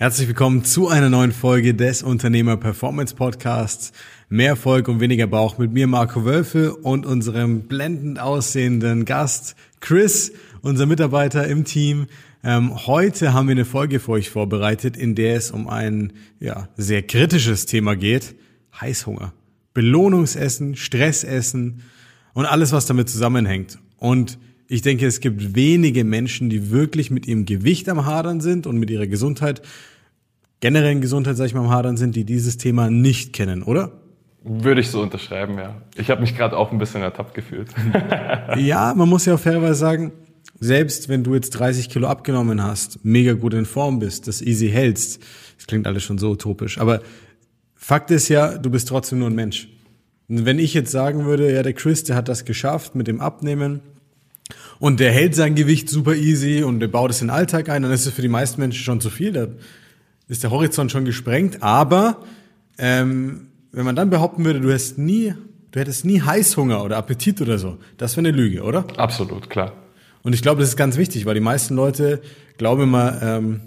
Herzlich willkommen zu einer neuen Folge des Unternehmer Performance Podcasts. Mehr Erfolg und weniger Bauch mit mir Marco Wölfe und unserem blendend aussehenden Gast Chris, unser Mitarbeiter im Team. Ähm, heute haben wir eine Folge für euch vorbereitet, in der es um ein ja, sehr kritisches Thema geht. Heißhunger. Belohnungsessen, Stressessen und alles, was damit zusammenhängt. Und ich denke, es gibt wenige Menschen, die wirklich mit ihrem Gewicht am Hadern sind und mit ihrer Gesundheit, generellen Gesundheit, sag ich mal, am Hadern sind, die dieses Thema nicht kennen, oder? Würde ich so unterschreiben, ja. Ich habe mich gerade auch ein bisschen ertappt gefühlt. ja, man muss ja auch fairerweise sagen, selbst wenn du jetzt 30 Kilo abgenommen hast, mega gut in Form bist, das easy hältst, das klingt alles schon so utopisch, aber Fakt ist ja, du bist trotzdem nur ein Mensch. Und wenn ich jetzt sagen würde, ja, der Chris, der hat das geschafft mit dem Abnehmen, und der hält sein Gewicht super easy und der baut es in den Alltag ein, dann ist es für die meisten Menschen schon zu viel. Da ist der Horizont schon gesprengt. Aber ähm, wenn man dann behaupten würde, du hättest nie, du hättest nie Heißhunger oder Appetit oder so, das wäre eine Lüge, oder? Absolut, klar. Und ich glaube, das ist ganz wichtig, weil die meisten Leute glauben immer, ähm,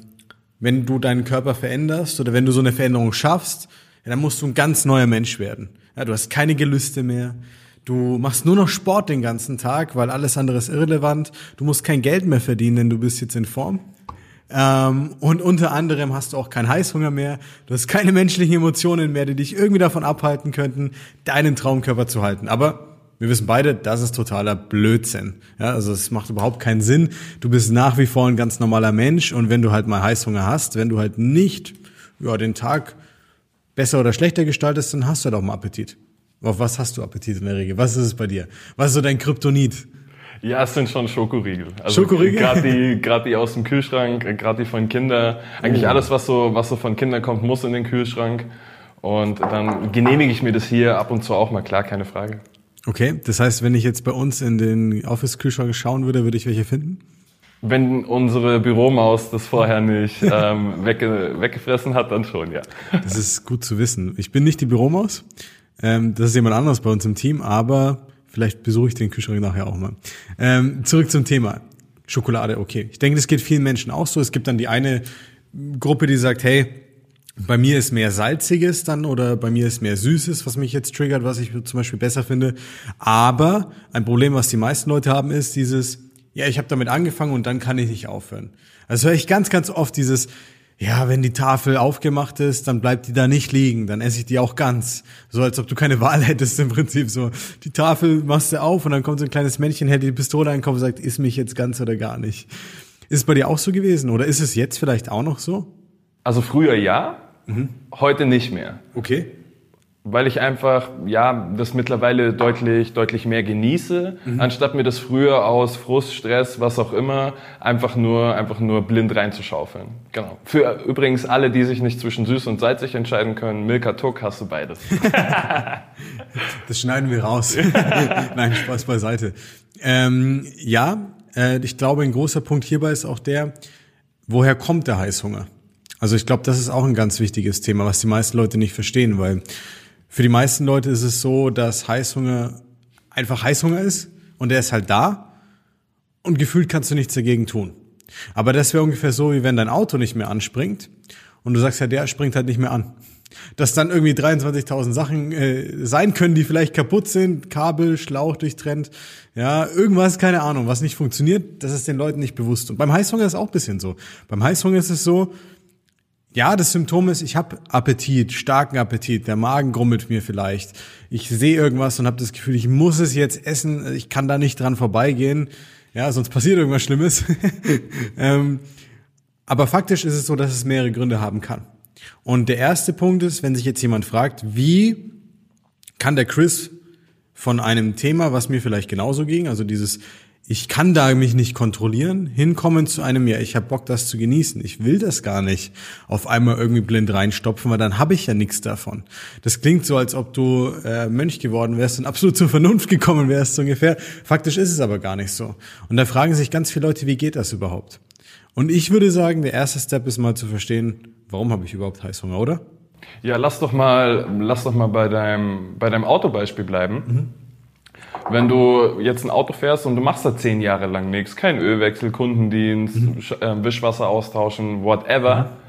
wenn du deinen Körper veränderst oder wenn du so eine Veränderung schaffst, ja, dann musst du ein ganz neuer Mensch werden. Ja, du hast keine Gelüste mehr. Du machst nur noch Sport den ganzen Tag, weil alles andere ist irrelevant. Du musst kein Geld mehr verdienen, denn du bist jetzt in Form. Ähm, und unter anderem hast du auch keinen Heißhunger mehr. Du hast keine menschlichen Emotionen mehr, die dich irgendwie davon abhalten könnten, deinen Traumkörper zu halten. Aber wir wissen beide, das ist totaler Blödsinn. Ja, also es macht überhaupt keinen Sinn. Du bist nach wie vor ein ganz normaler Mensch und wenn du halt mal Heißhunger hast, wenn du halt nicht ja, den Tag besser oder schlechter gestaltest, dann hast du halt auch mal Appetit. Auf was hast du Appetit in der Regel? Was ist es bei dir? Was ist so dein Kryptonit? Ja, es sind schon Schokoriegel. Also Schokoriegel? Gerade die, gerade die aus dem Kühlschrank, gerade die von Kindern. Eigentlich oh. alles, was so, was so von Kindern kommt, muss in den Kühlschrank. Und dann genehmige ich mir das hier ab und zu auch mal, klar, keine Frage. Okay, das heißt, wenn ich jetzt bei uns in den Office-Kühlschrank schauen würde, würde ich welche finden? Wenn unsere Büromaus das vorher nicht ähm, wegge weggefressen hat, dann schon, ja. Das ist gut zu wissen. Ich bin nicht die Büromaus. Ähm, das ist jemand anderes bei uns im Team, aber vielleicht besuche ich den Kühlschrank nachher auch mal. Ähm, zurück zum Thema. Schokolade, okay. Ich denke, das geht vielen Menschen auch so. Es gibt dann die eine Gruppe, die sagt, hey, bei mir ist mehr Salziges dann oder bei mir ist mehr Süßes, was mich jetzt triggert, was ich zum Beispiel besser finde. Aber ein Problem, was die meisten Leute haben, ist dieses, ja, ich habe damit angefangen und dann kann ich nicht aufhören. Also höre ich ganz, ganz oft dieses, ja, wenn die Tafel aufgemacht ist, dann bleibt die da nicht liegen, dann esse ich die auch ganz. So als ob du keine Wahl hättest im Prinzip so. Die Tafel machst du auf und dann kommt so ein kleines Männchen, hält die Pistole an den Kopf und sagt, iss mich jetzt ganz oder gar nicht. Ist es bei dir auch so gewesen oder ist es jetzt vielleicht auch noch so? Also früher ja, mhm. heute nicht mehr. Okay weil ich einfach ja das mittlerweile deutlich deutlich mehr genieße, mhm. anstatt mir das früher aus Frust, Stress, was auch immer einfach nur einfach nur blind reinzuschaufeln. Genau. Für übrigens alle, die sich nicht zwischen süß und salzig entscheiden können, Milka Tuck hast du beides. das schneiden wir raus. Nein, Spaß beiseite. Ähm, ja, äh, ich glaube, ein großer Punkt hierbei ist auch der, woher kommt der Heißhunger? Also ich glaube, das ist auch ein ganz wichtiges Thema, was die meisten Leute nicht verstehen, weil für die meisten Leute ist es so, dass Heißhunger einfach Heißhunger ist und der ist halt da und gefühlt kannst du nichts dagegen tun. Aber das wäre ungefähr so, wie wenn dein Auto nicht mehr anspringt und du sagst ja, der springt halt nicht mehr an. Dass dann irgendwie 23.000 Sachen äh, sein können, die vielleicht kaputt sind, Kabel, Schlauch durchtrennt, ja, irgendwas, keine Ahnung, was nicht funktioniert, das ist den Leuten nicht bewusst. Und beim Heißhunger ist es auch ein bisschen so. Beim Heißhunger ist es so, ja, das Symptom ist, ich habe Appetit, starken Appetit, der Magen grummelt mir vielleicht. Ich sehe irgendwas und habe das Gefühl, ich muss es jetzt essen, ich kann da nicht dran vorbeigehen. Ja, sonst passiert irgendwas Schlimmes. ähm, aber faktisch ist es so, dass es mehrere Gründe haben kann. Und der erste Punkt ist, wenn sich jetzt jemand fragt, wie kann der Chris von einem Thema, was mir vielleicht genauso ging, also dieses ich kann da mich nicht kontrollieren, hinkommen zu einem, ja, ich habe Bock, das zu genießen. Ich will das gar nicht auf einmal irgendwie blind reinstopfen, weil dann habe ich ja nichts davon. Das klingt so, als ob du äh, Mönch geworden wärst und absolut zur Vernunft gekommen wärst, so ungefähr. Faktisch ist es aber gar nicht so. Und da fragen sich ganz viele Leute, wie geht das überhaupt? Und ich würde sagen, der erste Step ist mal zu verstehen, warum habe ich überhaupt Heißhunger, oder? Ja, lass doch mal, lass doch mal bei deinem, bei deinem Autobeispiel bleiben. Mhm. Wenn du jetzt ein Auto fährst und du machst da zehn Jahre lang nichts, kein Ölwechsel, Kundendienst, mhm. Äh, Wischwasser austauschen, whatever, mhm.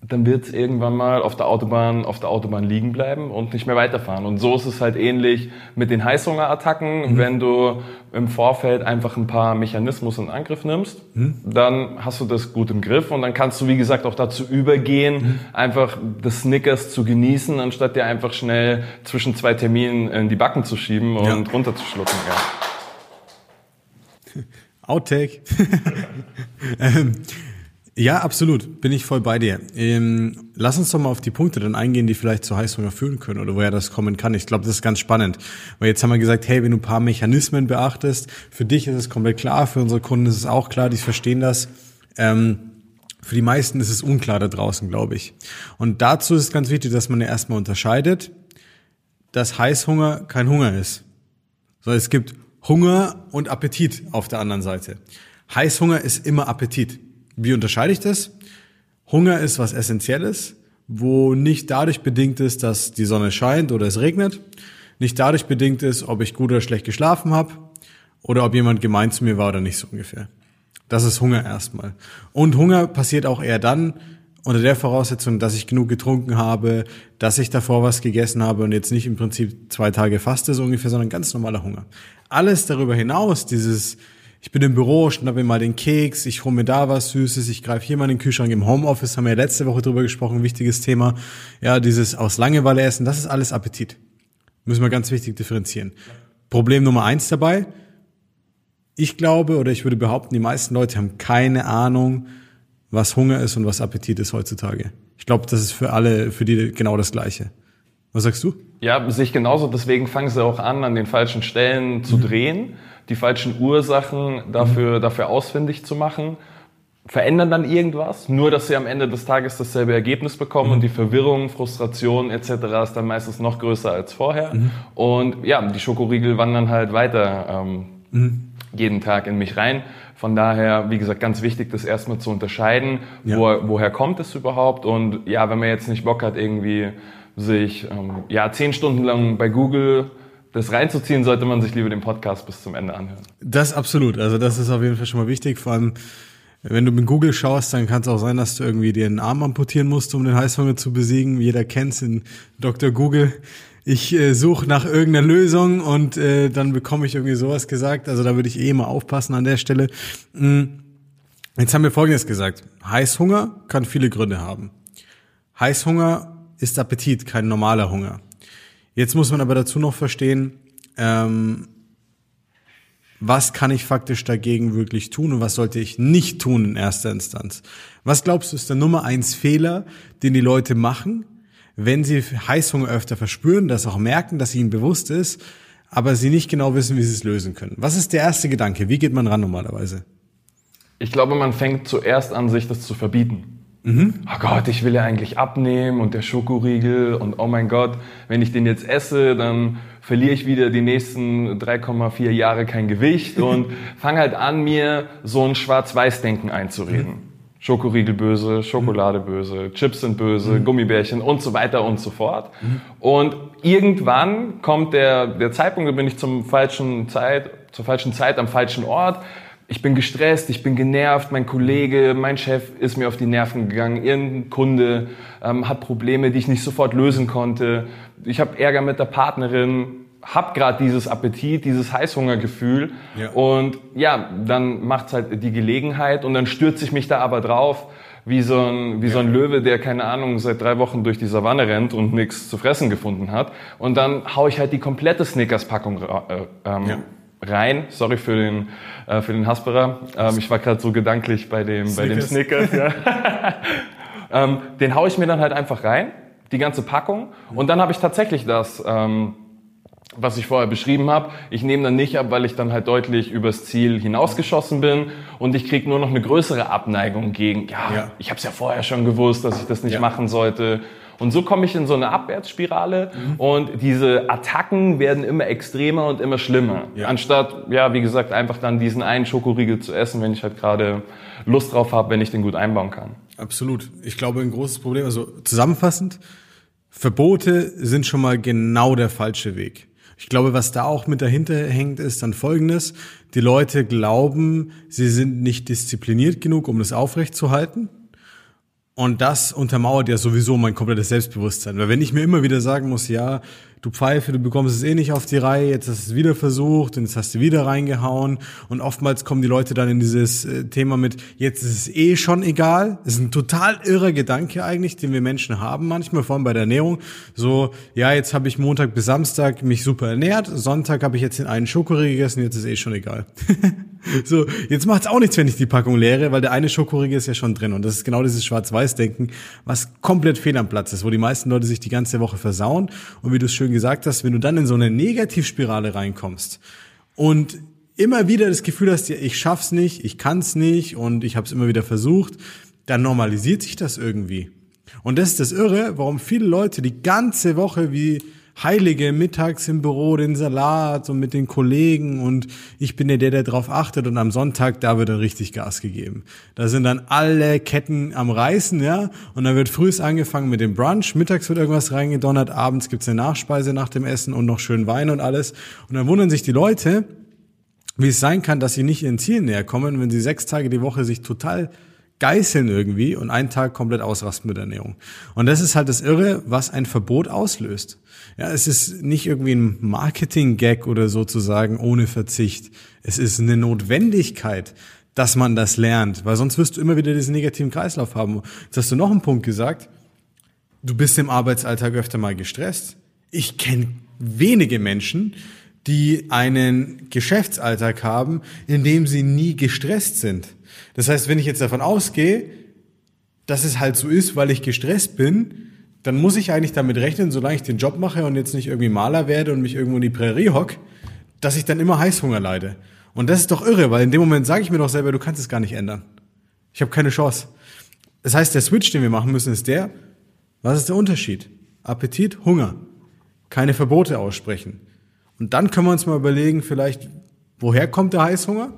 Dann wird es irgendwann mal auf der Autobahn, auf der Autobahn liegen bleiben und nicht mehr weiterfahren. Und so ist es halt ähnlich mit den Heißhungerattacken. Mhm. Wenn du im Vorfeld einfach ein paar Mechanismus in Angriff nimmst, mhm. dann hast du das gut im Griff und dann kannst du, wie gesagt, auch dazu übergehen, mhm. einfach das Snickers zu genießen, anstatt dir einfach schnell zwischen zwei Terminen in die Backen zu schieben und ja. runterzuschlucken. Ja. Outtake. ähm, ja, absolut. Bin ich voll bei dir. Ähm, lass uns doch mal auf die Punkte dann eingehen, die vielleicht zu Heißhunger führen können oder woher das kommen kann. Ich glaube, das ist ganz spannend. Weil jetzt haben wir gesagt, hey, wenn du ein paar Mechanismen beachtest, für dich ist es komplett klar, für unsere Kunden ist es auch klar, die verstehen das. Ähm, für die meisten ist es unklar da draußen, glaube ich. Und dazu ist es ganz wichtig, dass man ja erstmal unterscheidet, dass Heißhunger kein Hunger ist. So, es gibt Hunger und Appetit auf der anderen Seite. Heißhunger ist immer Appetit. Wie unterscheide ich das? Hunger ist was Essentielles, wo nicht dadurch bedingt ist, dass die Sonne scheint oder es regnet, nicht dadurch bedingt ist, ob ich gut oder schlecht geschlafen habe oder ob jemand gemein zu mir war oder nicht so ungefähr. Das ist Hunger erstmal. Und Hunger passiert auch eher dann unter der Voraussetzung, dass ich genug getrunken habe, dass ich davor was gegessen habe und jetzt nicht im Prinzip zwei Tage faste so ungefähr, sondern ganz normaler Hunger. Alles darüber hinaus, dieses ich bin im Büro, schnapp mir mal den Keks, ich hole mir da was Süßes, ich greife hier mal in den Kühlschrank. Im Homeoffice haben wir ja letzte Woche drüber gesprochen, wichtiges Thema. Ja, dieses aus Langeweile essen, das ist alles Appetit. Müssen wir ganz wichtig differenzieren. Problem Nummer eins dabei. Ich glaube oder ich würde behaupten, die meisten Leute haben keine Ahnung, was Hunger ist und was Appetit ist heutzutage. Ich glaube, das ist für alle, für die genau das Gleiche. Was sagst du? Ja, sich genauso. Deswegen fangen sie auch an, an den falschen Stellen zu mhm. drehen die falschen Ursachen dafür, mhm. dafür ausfindig zu machen, verändern dann irgendwas, nur dass sie am Ende des Tages dasselbe Ergebnis bekommen mhm. und die Verwirrung, Frustration etc. ist dann meistens noch größer als vorher. Mhm. Und ja, die Schokoriegel wandern halt weiter ähm, mhm. jeden Tag in mich rein. Von daher, wie gesagt, ganz wichtig, das erstmal zu unterscheiden, ja. wo, woher kommt es überhaupt und ja, wenn man jetzt nicht Bock hat, irgendwie sich ähm, ja zehn Stunden lang bei Google das reinzuziehen, sollte man sich lieber den Podcast bis zum Ende anhören. Das absolut. Also das ist auf jeden Fall schon mal wichtig. Vor allem, wenn du mit Google schaust, dann kann es auch sein, dass du irgendwie dir einen Arm amputieren musst, um den Heißhunger zu besiegen. Jeder kennt's in Dr. Google. Ich äh, suche nach irgendeiner Lösung und äh, dann bekomme ich irgendwie sowas gesagt. Also da würde ich eh mal aufpassen an der Stelle. Hm. Jetzt haben wir Folgendes gesagt. Heißhunger kann viele Gründe haben. Heißhunger ist Appetit, kein normaler Hunger. Jetzt muss man aber dazu noch verstehen, ähm, was kann ich faktisch dagegen wirklich tun und was sollte ich nicht tun in erster Instanz? Was glaubst du ist der Nummer eins Fehler, den die Leute machen, wenn sie Heißhunger öfter verspüren, das auch merken, dass ihnen bewusst ist, aber sie nicht genau wissen, wie sie es lösen können? Was ist der erste Gedanke? Wie geht man ran normalerweise? Ich glaube, man fängt zuerst an, sich das zu verbieten. Mhm. Oh Gott, ich will ja eigentlich abnehmen und der Schokoriegel und oh mein Gott, wenn ich den jetzt esse, dann verliere ich wieder die nächsten 3,4 Jahre kein Gewicht und fange halt an, mir so ein Schwarz-Weiß-Denken einzureden. Mhm. Schokoriegel böse, Schokolade böse, Chips sind böse, mhm. Gummibärchen und so weiter und so fort. Mhm. Und irgendwann kommt der, der Zeitpunkt, da bin ich zum falschen Zeit, zur falschen Zeit am falschen Ort ich bin gestresst, ich bin genervt, mein Kollege, mein Chef ist mir auf die Nerven gegangen, irgendein Kunde ähm, hat Probleme, die ich nicht sofort lösen konnte, ich habe Ärger mit der Partnerin, hab gerade dieses Appetit, dieses Heißhungergefühl ja. und ja, dann macht's halt die Gelegenheit und dann stürze ich mich da aber drauf wie so ein, wie ja. so ein Löwe, der keine Ahnung seit drei Wochen durch die Savanne rennt und nichts zu fressen gefunden hat. Und dann hau ich halt die komplette Snickers-Packung äh, ähm, ja rein. Sorry für den, äh, für den Hasperer. Ähm, ich war gerade so gedanklich bei dem, Snickers. bei dem Snickers. Ja. ähm, den haue ich mir dann halt einfach rein, die ganze Packung. Und dann habe ich tatsächlich das, ähm, was ich vorher beschrieben habe. Ich nehme dann nicht ab, weil ich dann halt deutlich übers Ziel hinausgeschossen bin und ich kriege nur noch eine größere Abneigung gegen, ja, ja. ich habe es ja vorher schon gewusst, dass ich das nicht ja. machen sollte. Und so komme ich in so eine Abwärtsspirale mhm. und diese Attacken werden immer extremer und immer schlimmer. Ja. Anstatt, ja, wie gesagt, einfach dann diesen einen Schokoriegel zu essen, wenn ich halt gerade Lust drauf habe, wenn ich den gut einbauen kann. Absolut. Ich glaube, ein großes Problem, also zusammenfassend, Verbote sind schon mal genau der falsche Weg. Ich glaube, was da auch mit dahinter hängt, ist dann Folgendes. Die Leute glauben, sie sind nicht diszipliniert genug, um das aufrechtzuerhalten Und das untermauert ja sowieso mein komplettes Selbstbewusstsein. Weil wenn ich mir immer wieder sagen muss, ja, du Pfeife, du bekommst es eh nicht auf die Reihe, jetzt hast du es wieder versucht und jetzt hast du wieder reingehauen. Und oftmals kommen die Leute dann in dieses äh, Thema mit, jetzt ist es eh schon egal. Das ist ein total irrer Gedanke eigentlich, den wir Menschen haben manchmal, vor allem bei der Ernährung. So, ja, jetzt habe ich Montag bis Samstag mich super ernährt, Sonntag habe ich jetzt den einen Schokoriegel gegessen, jetzt ist eh schon egal. so, jetzt macht's auch nichts, wenn ich die Packung leere, weil der eine Schokoriegel ist ja schon drin. Und das ist genau dieses Schwarz-Weiß-Denken, was komplett fehl am Platz ist, wo die meisten Leute sich die ganze Woche versauen. Und wie du es schön gesagt hast, wenn du dann in so eine Negativspirale reinkommst und immer wieder das Gefühl hast, ja, ich schaff's nicht, ich kann's nicht und ich habe es immer wieder versucht, dann normalisiert sich das irgendwie. Und das ist das Irre, warum viele Leute die ganze Woche wie Heilige mittags im Büro den Salat und mit den Kollegen und ich bin ja der, der drauf achtet und am Sonntag, da wird dann richtig Gas gegeben. Da sind dann alle Ketten am Reißen, ja, und dann wird frühs angefangen mit dem Brunch, mittags wird irgendwas reingedonnert, abends gibt's eine Nachspeise nach dem Essen und noch schön Wein und alles. Und dann wundern sich die Leute, wie es sein kann, dass sie nicht ihren Zielen näher kommen, wenn sie sechs Tage die Woche sich total geißeln irgendwie und einen Tag komplett ausrasten mit Ernährung. Und das ist halt das Irre, was ein Verbot auslöst. Ja, es ist nicht irgendwie ein Marketing-Gag oder sozusagen ohne Verzicht. Es ist eine Notwendigkeit, dass man das lernt, weil sonst wirst du immer wieder diesen negativen Kreislauf haben. Jetzt hast du noch einen Punkt gesagt. Du bist im Arbeitsalltag öfter mal gestresst. Ich kenne wenige Menschen, die einen Geschäftsalltag haben, in dem sie nie gestresst sind. Das heißt, wenn ich jetzt davon ausgehe, dass es halt so ist, weil ich gestresst bin, dann muss ich eigentlich damit rechnen, solange ich den Job mache und jetzt nicht irgendwie Maler werde und mich irgendwo in die Prärie hock, dass ich dann immer Heißhunger leide. Und das ist doch irre, weil in dem Moment sage ich mir doch selber, du kannst es gar nicht ändern. Ich habe keine Chance. Das heißt, der Switch, den wir machen müssen, ist der, was ist der Unterschied? Appetit, Hunger. Keine Verbote aussprechen. Und dann können wir uns mal überlegen, vielleicht, woher kommt der Heißhunger?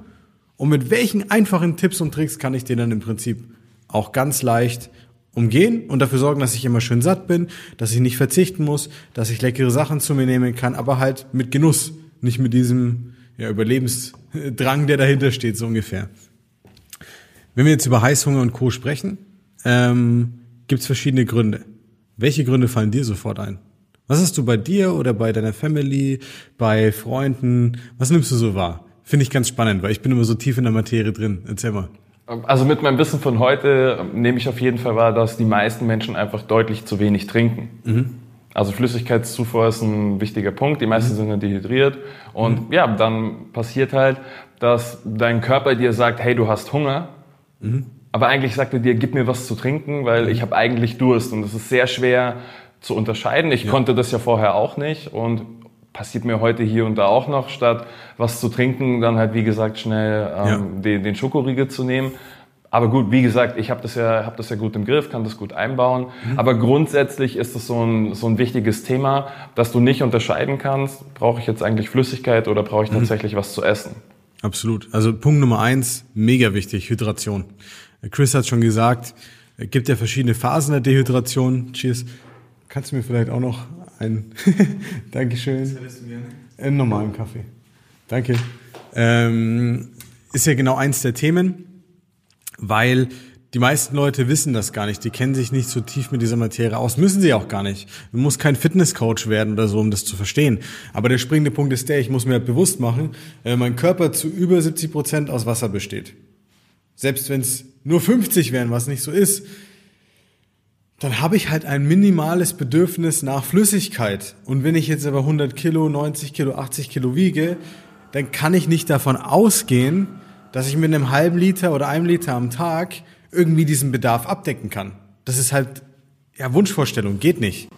Und mit welchen einfachen Tipps und Tricks kann ich den dann im Prinzip auch ganz leicht umgehen und dafür sorgen, dass ich immer schön satt bin, dass ich nicht verzichten muss, dass ich leckere Sachen zu mir nehmen kann, aber halt mit Genuss, nicht mit diesem ja, Überlebensdrang, der dahinter steht, so ungefähr. Wenn wir jetzt über Heißhunger und Co. sprechen, ähm, gibt es verschiedene Gründe. Welche Gründe fallen dir sofort ein? Was hast du bei dir oder bei deiner Family, bei Freunden, was nimmst du so wahr? Finde ich ganz spannend, weil ich bin immer so tief in der Materie drin. Erzähl mal. Also mit meinem Wissen von heute nehme ich auf jeden Fall wahr, dass die meisten Menschen einfach deutlich zu wenig trinken. Mhm. Also Flüssigkeitszufuhr ist ein wichtiger Punkt. Die meisten mhm. sind dann dehydriert. Und mhm. ja, dann passiert halt, dass dein Körper dir sagt, hey, du hast Hunger. Mhm. Aber eigentlich sagt er dir, gib mir was zu trinken, weil ich habe eigentlich Durst. Und es ist sehr schwer zu unterscheiden. Ich ja. konnte das ja vorher auch nicht. Und passiert mir heute hier und da auch noch, statt was zu trinken, dann halt wie gesagt schnell ähm, ja. den, den Schokoriegel zu nehmen. Aber gut, wie gesagt, ich habe das ja hab das ja gut im Griff, kann das gut einbauen. Mhm. Aber grundsätzlich ist das so ein, so ein wichtiges Thema, dass du nicht unterscheiden kannst, brauche ich jetzt eigentlich Flüssigkeit oder brauche ich mhm. tatsächlich was zu essen. Absolut. Also Punkt Nummer eins, mega wichtig, Hydration. Chris hat schon gesagt, es gibt ja verschiedene Phasen der Dehydration. Cheers. Kannst du mir vielleicht auch noch einen, Dankeschön, einen normalen Kaffee. Danke. Ähm, ist ja genau eins der Themen, weil die meisten Leute wissen das gar nicht. Die kennen sich nicht so tief mit dieser Materie aus. Müssen sie auch gar nicht. Man muss kein Fitnesscoach werden oder so, um das zu verstehen. Aber der springende Punkt ist der, ich muss mir halt bewusst machen, äh, mein Körper zu über 70 Prozent aus Wasser besteht. Selbst wenn es nur 50 wären, was nicht so ist, dann habe ich halt ein minimales Bedürfnis nach Flüssigkeit. Und wenn ich jetzt aber 100 Kilo, 90 Kilo, 80 Kilo wiege, dann kann ich nicht davon ausgehen, dass ich mit einem halben Liter oder einem Liter am Tag irgendwie diesen Bedarf abdecken kann. Das ist halt, ja, Wunschvorstellung, geht nicht.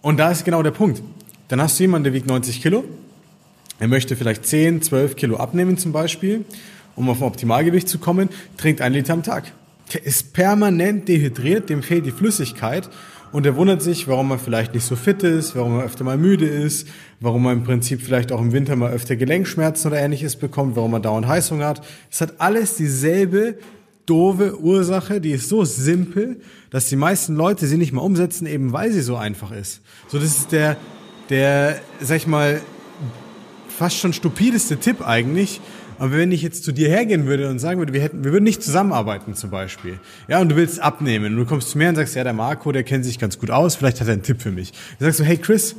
Und da ist genau der Punkt. Dann hast du jemanden, der wiegt 90 Kilo, er möchte vielleicht 10, 12 Kilo abnehmen zum Beispiel, um auf ein Optimalgewicht zu kommen, trinkt ein Liter am Tag der ist permanent dehydriert, dem fehlt die Flüssigkeit und er wundert sich, warum er vielleicht nicht so fit ist, warum er öfter mal müde ist, warum er im Prinzip vielleicht auch im Winter mal öfter Gelenkschmerzen oder ähnliches bekommt, warum er dauernd Heißhunger hat. Es hat alles dieselbe doofe Ursache, die ist so simpel, dass die meisten Leute sie nicht mal umsetzen, eben weil sie so einfach ist. So, das ist der, der, sag ich mal, fast schon stupideste Tipp eigentlich, Und wenn ich jetzt zu dir hergehen würde und sagen würde, wir hätten, wir würden nicht zusammenarbeiten zum Beispiel, ja, und du willst abnehmen und du kommst zu mir und sagst, ja, der Marco, der kennt sich ganz gut aus, vielleicht hat er einen Tipp für mich. Dann sagst du, hey Chris,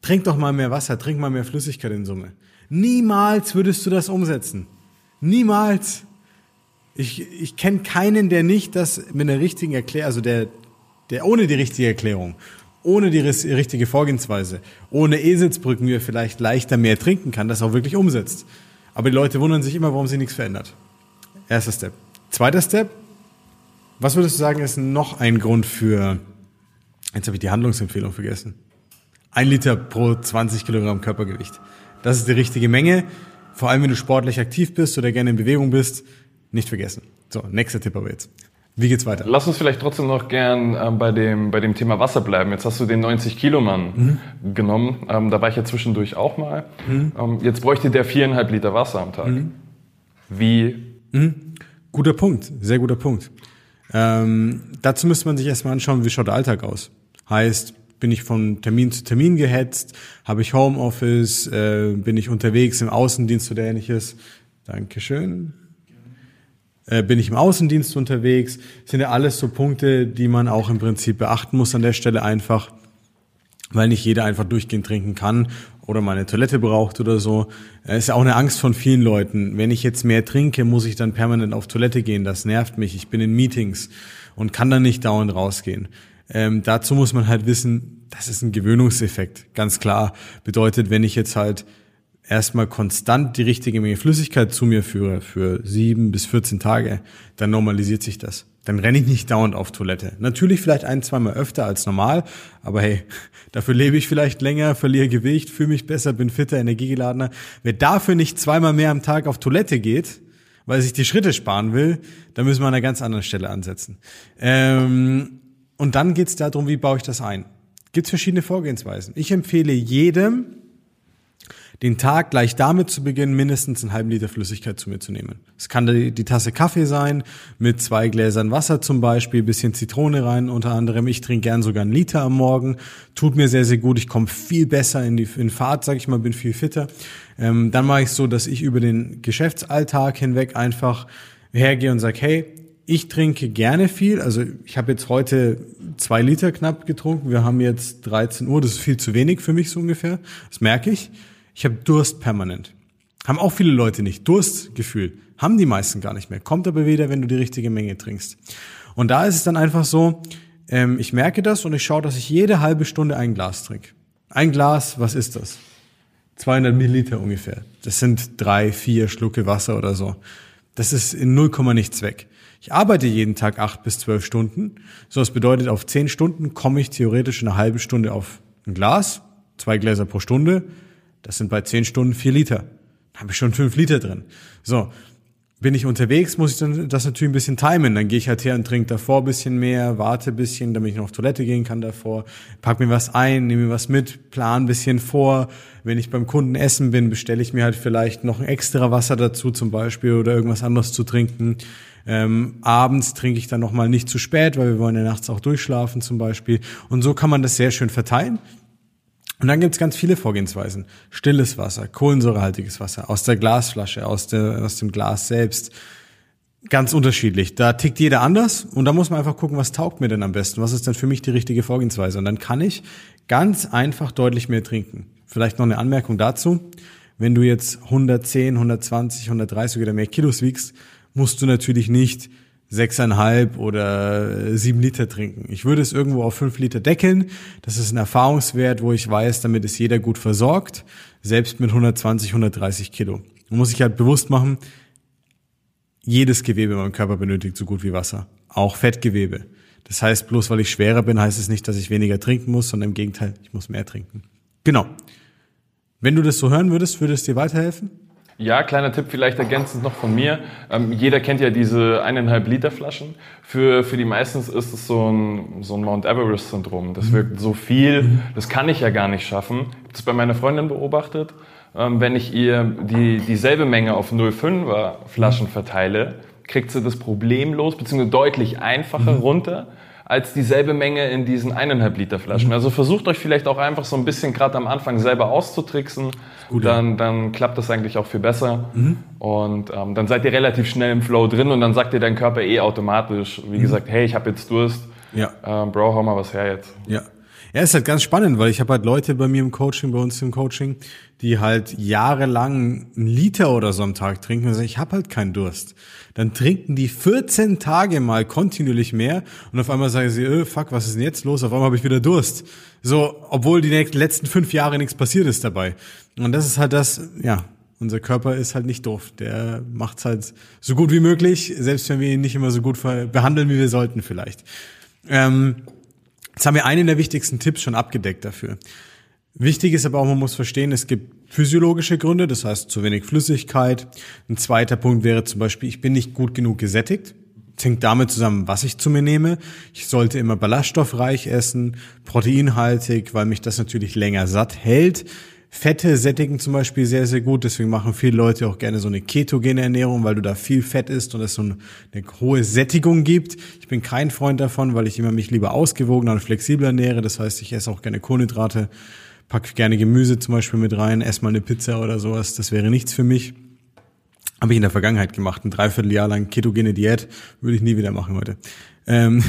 trink doch mal mehr Wasser, trink mal mehr Flüssigkeit in Summe. Niemals würdest du das umsetzen. Niemals. Ich, ich kenne keinen, der nicht das mit einer richtigen Erklärung, also der, der ohne die richtige Erklärung, ohne die richtige Vorgehensweise, ohne Eselsbrücken, wie er vielleicht leichter mehr trinken kann, das auch wirklich umsetzt. Aber die Leute wundern sich immer, warum sich nichts verändert. Erster Step. Zweiter Step. Was würdest du sagen, ist noch ein Grund für, jetzt habe ich die Handlungsempfehlung vergessen. Ein Liter pro 20 Kilogramm Körpergewicht. Das ist die richtige Menge. Vor allem, wenn du sportlich aktiv bist oder gerne in Bewegung bist, nicht vergessen. So, nächster Tipp aber jetzt. Wie geht's weiter? Lass uns vielleicht trotzdem noch gern äh, bei, dem, bei dem Thema Wasser bleiben. Jetzt hast du den 90-Kilo-Mann mhm. genommen. Ähm, da war ich ja zwischendurch auch mal. Mhm. Ähm, jetzt bräuchte der viereinhalb Liter Wasser am Tag. Mhm. Wie? Mhm. Guter Punkt, sehr guter Punkt. Ähm, dazu müsste man sich erstmal anschauen, wie schaut der Alltag aus. Heißt, bin ich von Termin zu Termin gehetzt, habe ich Homeoffice, äh, bin ich unterwegs im Außendienst oder ähnliches. Dankeschön. Äh, bin ich im Außendienst unterwegs? sind ja alles so Punkte, die man auch im Prinzip beachten muss an der Stelle einfach, weil nicht jeder einfach durchgehend trinken kann oder mal eine Toilette braucht oder so. Es ist ja auch eine Angst von vielen Leuten. Wenn ich jetzt mehr trinke, muss ich dann permanent auf Toilette gehen. Das nervt mich. Ich bin in Meetings und kann dann nicht dauernd rausgehen. Ähm, dazu muss man halt wissen, das ist ein Gewöhnungseffekt, ganz klar. Bedeutet, wenn ich jetzt halt erstmal konstant die richtige Menge Flüssigkeit zu mir führe für sieben bis 14 Tage, dann normalisiert sich das. Dann renne ich nicht dauernd auf Toilette. Natürlich vielleicht ein, zweimal öfter als normal, aber hey, dafür lebe ich vielleicht länger, verliere Gewicht, fühle mich besser, bin fitter, energiegeladener. Wer dafür nicht zweimal mehr am Tag auf Toilette geht, weil sich die Schritte sparen will, dann müssen wir an einer ganz anderen Stelle ansetzen. Ähm, und dann geht es darum, wie baue ich das ein. Gibt es verschiedene Vorgehensweisen. Ich empfehle jedem, den Tag gleich damit zu beginnen, mindestens einen halben Liter Flüssigkeit zu mir zu nehmen. Es kann die, die, Tasse Kaffee sein, mit zwei Gläsern Wasser zum Beispiel, bisschen Zitrone rein unter anderem. Ich trinke gern sogar einen Liter am Morgen. Tut mir sehr, sehr gut. Ich komme viel besser in die in Fahrt, sag ich mal, bin viel fitter. Ähm, dann mache ich so, dass ich über den Geschäftsalltag hinweg einfach hergehe und sage, hey, ich trinke gerne viel. Also ich habe jetzt heute zwei Liter knapp getrunken. Wir haben jetzt 13 Uhr. Das ist viel zu wenig für mich so ungefähr. Das merke ich. Ich habe Durst permanent. Haben auch viele Leute nicht. Durstgefühl. Haben die meisten gar nicht mehr. Kommt aber wieder, wenn du die richtige Menge trinkst. Und da ist es dann einfach so, ähm, ich merke das und ich schaue, dass ich jede halbe Stunde ein Glas trinke. Ein Glas, was ist das? 200 Milliliter ungefähr. Das sind drei, vier Schlucke Wasser oder so. Das ist in 0, nichts weg. Ich arbeite jeden Tag acht bis zwölf Stunden. So, das bedeutet, auf zehn Stunden komme ich theoretisch eine halbe Stunde auf ein Glas, zwei Gläser pro Stunde. Das sind bei zehn Stunden vier Liter. Da habe ich schon fünf Liter drin. So, bin ich unterwegs, muss ich dann das natürlich ein bisschen timen. Dann gehe ich halt her und trinke davor ein bisschen mehr, warte ein bisschen, damit ich noch auf Toilette gehen kann davor, pack mir was ein, nehme mir was mit, plan ein bisschen vor. Wenn ich beim Kunden essen bin, bestelle ich mir halt vielleicht noch ein extra Wasser dazu zum Beispiel oder irgendwas anderes zu trinken. Ähm, abends trinke ich dann nochmal nicht zu spät, weil wir wollen ja nachts auch durchschlafen zum Beispiel. Und so kann man das sehr schön verteilen. Und dann gibt's ganz viele Vorgehensweisen. Stilles Wasser, kohlensäurehaltiges Wasser, aus der Glasflasche, aus, der, aus dem Glas selbst. Ganz unterschiedlich. Da tickt jeder anders und da muss man einfach gucken, was taugt mir denn am besten? Was ist denn für mich die richtige Vorgehensweise? Und dann kann ich ganz einfach deutlich mehr trinken. Vielleicht noch eine Anmerkung dazu. Wenn du jetzt 110, 120, 130 oder mehr Kilos wiegst, musst du natürlich nicht sechseinhalb oder sieben Liter trinken. Ich würde es irgendwo auf fünf Liter deckeln. Das ist ein Erfahrungswert, wo ich weiß, damit ist jeder gut versorgt, selbst mit 120, 130 Kilo. Man muss sich halt bewusst machen, jedes Gewebe in meinem Körper benötigt so gut wie Wasser, auch Fettgewebe. Das heißt, bloß weil ich schwerer bin, heißt es nicht, dass ich weniger trinken muss, sondern im Gegenteil, ich muss mehr trinken. Genau. Wenn du das so hören würdest, würde es dir weiterhelfen? Ja, kleiner Tipp vielleicht ergänzend noch von mir. Ähm, jeder kennt ja diese eineinhalb Liter Flaschen. Für, für die meisten ist es so ein, so ein Mount Everest-Syndrom. Das mhm. wirkt so viel, mhm. das kann ich ja gar nicht schaffen. Das bei meiner Freundin beobachtet. Ähm, wenn ich ihr die, dieselbe Menge auf 0,5er Flaschen verteile, kriegt sie das problemlos, beziehungsweise deutlich einfacher mhm. runter als dieselbe Menge in diesen eineinhalb Liter Flaschen. Mhm. Also versucht euch vielleicht auch einfach so ein bisschen gerade am Anfang selber auszutricksen. Gut, dann, dann klappt das eigentlich auch viel besser. Mhm. Und ähm, dann seid ihr relativ schnell im Flow drin und dann sagt dir dein Körper eh automatisch, wie mhm. gesagt, hey, ich habe jetzt Durst. Ja. Ähm, Bro, hau mal was her jetzt. Ja. Ja, ist halt ganz spannend, weil ich habe halt Leute bei mir im Coaching, bei uns im Coaching, die halt jahrelang einen Liter oder so am Tag trinken und sagen, ich habe halt keinen Durst. Dann trinken die 14 Tage mal kontinuierlich mehr und auf einmal sagen sie, öh, fuck, was ist denn jetzt los? Auf einmal habe ich wieder Durst. So, obwohl die letzten fünf Jahre nichts passiert ist dabei. Und das ist halt das, ja, unser Körper ist halt nicht doof. Der macht's halt so gut wie möglich, selbst wenn wir ihn nicht immer so gut behandeln, wie wir sollten vielleicht. Ähm, Jetzt haben wir einen der wichtigsten Tipps schon abgedeckt dafür. Wichtig ist aber auch, man muss verstehen, es gibt physiologische Gründe, das heißt zu wenig Flüssigkeit. Ein zweiter Punkt wäre zum Beispiel, ich bin nicht gut genug gesättigt. Das hängt damit zusammen, was ich zu mir nehme. Ich sollte immer ballaststoffreich essen, proteinhaltig, weil mich das natürlich länger satt hält. Fette sättigen zum Beispiel sehr, sehr gut. Deswegen machen viele Leute auch gerne so eine ketogene Ernährung, weil du da viel Fett isst und es so eine, hohe Sättigung gibt. Ich bin kein Freund davon, weil ich immer mich lieber ausgewogener und flexibler ernähre. Das heißt, ich esse auch gerne Kohlenhydrate, pack gerne Gemüse zum Beispiel mit rein, esse mal eine Pizza oder sowas. Das wäre nichts für mich. Habe ich in der Vergangenheit gemacht. Ein Dreivierteljahr lang ketogene Diät würde ich nie wieder machen heute. Ähm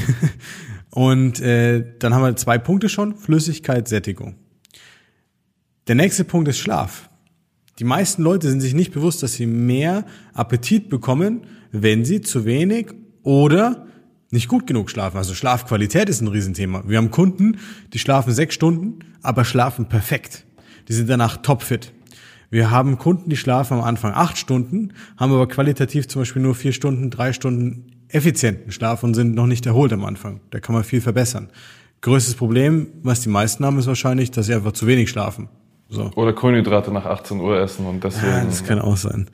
und äh, dann haben wir zwei Punkte schon. Flüssigkeit, Sättigung. Der nächste Punkt ist Schlaf. Die meisten Leute sind sich nicht bewusst, dass sie mehr Appetit bekommen, wenn sie zu wenig oder nicht gut genug schlafen. Also Schlafqualität ist ein Riesenthema. Wir haben Kunden, die schlafen sechs Stunden, aber schlafen perfekt. Die sind danach topfit. Wir haben Kunden, die schlafen am Anfang acht Stunden, haben aber qualitativ zum Beispiel nur vier Stunden, drei Stunden effizienten Schlaf und sind noch nicht erholt am Anfang. Da kann man viel verbessern. Größtes Problem, was die meisten haben, ist wahrscheinlich, dass sie einfach zu wenig schlafen. So. Oder Kohlenhydrate nach 18 Uhr essen und deswegen. Ja, das kann auch sein.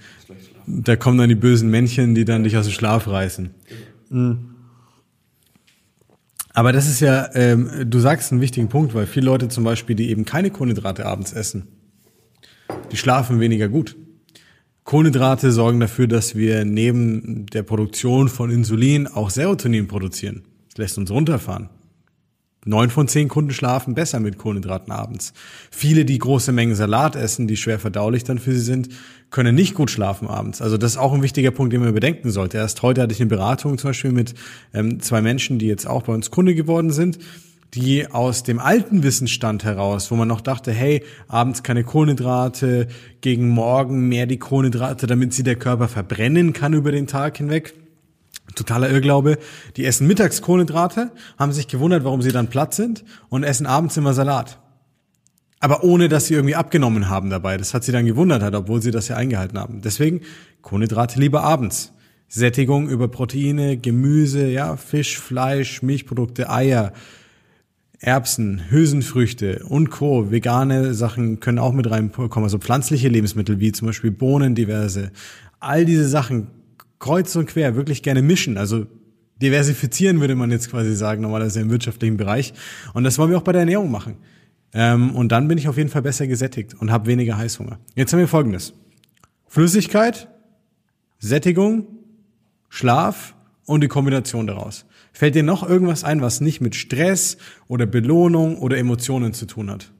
Da kommen dann die bösen Männchen, die dann dich aus dem Schlaf reißen. Mhm. Aber das ist ja, ähm, du sagst einen wichtigen Punkt, weil viele Leute zum Beispiel, die eben keine Kohlenhydrate abends essen, die schlafen weniger gut. Kohlenhydrate sorgen dafür, dass wir neben der Produktion von Insulin auch Serotonin produzieren. Das lässt uns runterfahren. Neun von zehn Kunden schlafen besser mit Kohlenhydraten abends. Viele, die große Mengen Salat essen, die schwer verdaulich dann für sie sind, können nicht gut schlafen abends. Also das ist auch ein wichtiger Punkt, den man bedenken sollte. Erst heute hatte ich eine Beratung zum Beispiel mit ähm, zwei Menschen, die jetzt auch bei uns Kunde geworden sind, die aus dem alten Wissensstand heraus, wo man noch dachte, hey, abends keine Kohlenhydrate, gegen morgen mehr die Kohlenhydrate, damit sie der Körper verbrennen kann über den Tag hinweg totaler Irrglaube. Die essen mittags Kohlenhydrate, haben sich gewundert, warum sie dann platt sind und essen abends immer Salat. Aber ohne, dass sie irgendwie abgenommen haben dabei. Das hat sie dann gewundert hat, obwohl sie das ja eingehalten haben. Deswegen Kohlenhydrate lieber abends. Sättigung über Proteine, Gemüse, ja, Fisch, Fleisch, Milchprodukte, Eier, Erbsen, Hülsenfrüchte und Co. Vegane Sachen können auch mit reinkommen. Also pflanzliche Lebensmittel wie zum Beispiel Bohnen diverse. All diese Sachen kreuz und quer wirklich gerne mischen. Also diversifizieren würde man jetzt quasi sagen, normalerweise im wirtschaftlichen Bereich. Und das wollen wir auch bei der Ernährung machen. Ähm, und dann bin ich auf jeden Fall besser gesättigt und habe weniger Heißhunger. Jetzt haben wir folgendes. Flüssigkeit, Sättigung, Schlaf und die Kombination daraus. Fällt dir noch irgendwas ein, was nicht mit Stress oder Belohnung oder Emotionen zu tun hat?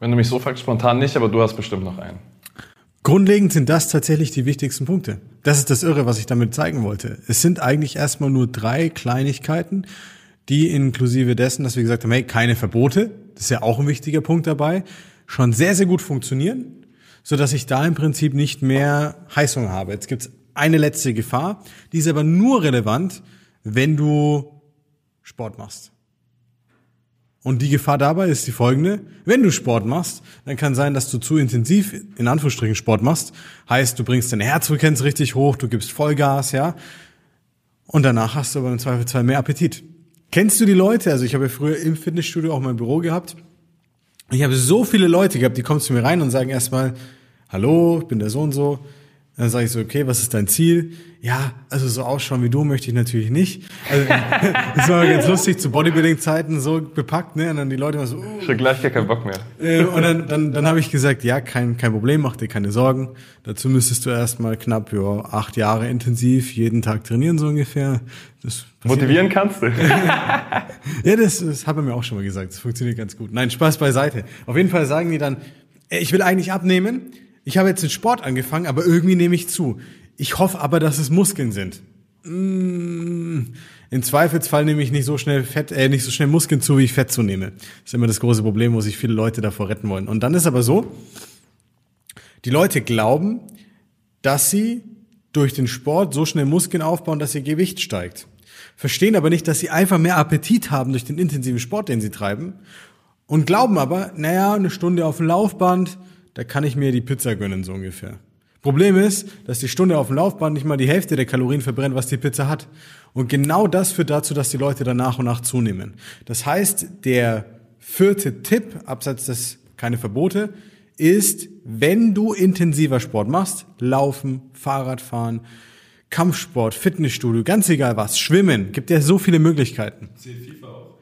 Wenn du mich so fragst, spontan nicht, aber du hast bestimmt noch einen. Grundlegend sind das tatsächlich die wichtigsten Punkte. Das ist das Irre, was ich damit zeigen wollte. Es sind eigentlich erstmal nur drei Kleinigkeiten, die inklusive dessen, dass wir gesagt haben, hey, keine Verbote, das ist ja auch ein wichtiger Punkt dabei, schon sehr, sehr gut funktionieren, so dass ich da im Prinzip nicht mehr Heißung habe. Jetzt gibt's eine letzte Gefahr, die ist aber nur relevant, wenn du Sport machst. Und die Gefahr dabei ist die folgende. Wenn du Sport machst, dann kann sein, dass du zu intensiv, in Anführungsstrichen, Sport machst. Heißt, du bringst deine Herzfrequenz richtig hoch, du gibst Vollgas, ja. Und danach hast du aber im Zweifelsfall mehr Appetit. Kennst du die Leute? Also ich habe ja früher im Fitnessstudio auch mein Büro gehabt. Ich habe so viele Leute gehabt, die kommen zu mir rein und sagen erstmal, hallo, ich bin der so und so. Dann sage ich so, okay, was ist dein Ziel? Ja, also so ausschauen wie du möchte ich natürlich nicht. Also, das war ganz lustig, zu Bodybuilding-Zeiten so bepackt, ne? Und dann die Leute immer so, uh. Schon gleich gar keinen Bock mehr. Äh, und dann, dann, dann habe ich gesagt, ja, kein, kein Problem, mach dir keine Sorgen. Dazu müsstest du erstmal knapp ja, acht Jahre intensiv jeden Tag trainieren, so ungefähr. Das Motivieren kannst du. ja, das, das hat er mir auch schon mal gesagt. Das funktioniert ganz gut. Nein, Spaß beiseite. Auf jeden Fall sagen die dann, ich will eigentlich abnehmen ich habe jetzt den Sport angefangen, aber irgendwie nehme ich zu. Ich hoffe aber, dass es Muskeln sind. Mm, Im Zweifelsfall nehme ich nicht so schnell Fett, äh, nicht so schnell Muskeln zu, wie ich Fett zunehme. Das ist immer das große Problem, wo sich viele Leute davor retten wollen. Und dann ist aber so, die Leute glauben, dass sie durch den Sport so schnell Muskeln aufbauen, dass ihr Gewicht steigt. Verstehen aber nicht, dass sie einfach mehr Appetit haben durch den intensiven Sport, den sie treiben. Und glauben aber, naja, eine Stunde auf dem Laufband, da kann ich mir die Pizza gönnen, so ungefähr. Problem ist, dass die Stunde auf dem Laufband nicht mal die Hälfte der Kalorien verbrennt, was die Pizza hat. Und genau das führt dazu, dass die Leute dann nach und nach zunehmen. Das heißt, der vierte Tipp, abseits des keine Verbote, ist, wenn du intensiver Sport machst, Laufen, Fahrradfahren, Kampfsport, Fitnessstudio, ganz egal was, Schwimmen, gibt ja so viele Möglichkeiten. Zählt FIFA auch?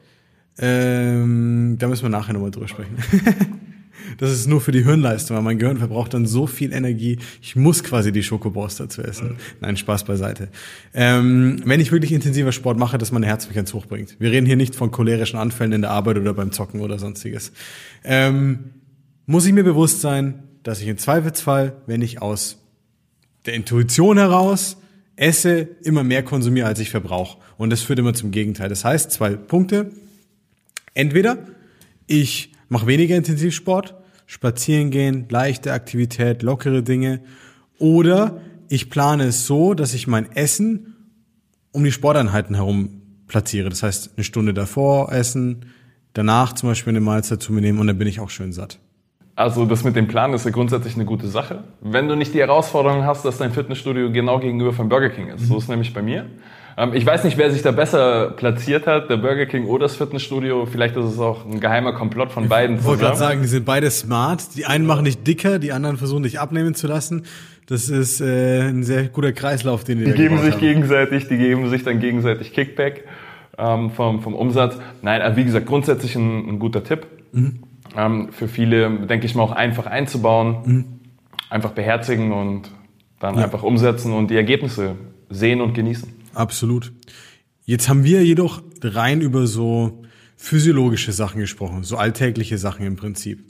Ähm, da müssen wir nachher nochmal drüber sprechen. Das ist nur für die Hirnleistung, weil mein Gehirn verbraucht dann so viel Energie. Ich muss quasi die Schokoboss dazu essen. Nein, Spaß beiseite. Ähm, wenn ich wirklich intensiver Sport mache, dass meine Herzfrequenz hochbringt. Wir reden hier nicht von cholerischen Anfällen in der Arbeit oder beim Zocken oder sonstiges. Ähm, muss ich mir bewusst sein, dass ich im Zweifelsfall, wenn ich aus der Intuition heraus esse, immer mehr konsumiere, als ich verbrauche. Und das führt immer zum Gegenteil. Das heißt, zwei Punkte. Entweder ich mache weniger Intensivsport, spazieren gehen, leichte Aktivität, lockere Dinge. Oder ich plane es so, dass ich mein Essen um die Sporteinheiten herum platziere. Das heißt, eine Stunde davor essen, danach zum Beispiel eine Mahlzeit zu mir nehmen und dann bin ich auch schön satt. Also das mit dem Plan ist ja grundsätzlich eine gute Sache. Wenn du nicht die Herausforderung hast, dass dein Fitnessstudio genau gegenüber von Burger King ist. Mhm. So ist nämlich bei mir. Ähm, ich weiß nicht, wer sich da besser platziert hat, der Burger King oder das Fitnessstudio. Vielleicht ist es auch ein geheimer Komplott von beiden. Ich wollte gerade sagen, die sind beide smart. Die einen machen dich dicker, die anderen versuchen dich abnehmen zu lassen. Das ist äh, ein sehr guter Kreislauf, den die, die geben sich haben. gegenseitig, die geben sich dann gegenseitig Kickback ähm, vom, vom Umsatz. Nein, also wie gesagt, grundsätzlich ein, ein guter Tipp. Mhm. Ähm, für viele, denke ich mal, auch einfach einzubauen. Mhm. Einfach beherzigen und dann ja. einfach umsetzen und die Ergebnisse sehen und genießen. Absolut. Jetzt haben wir jedoch rein über so physiologische Sachen gesprochen, so alltägliche Sachen im Prinzip.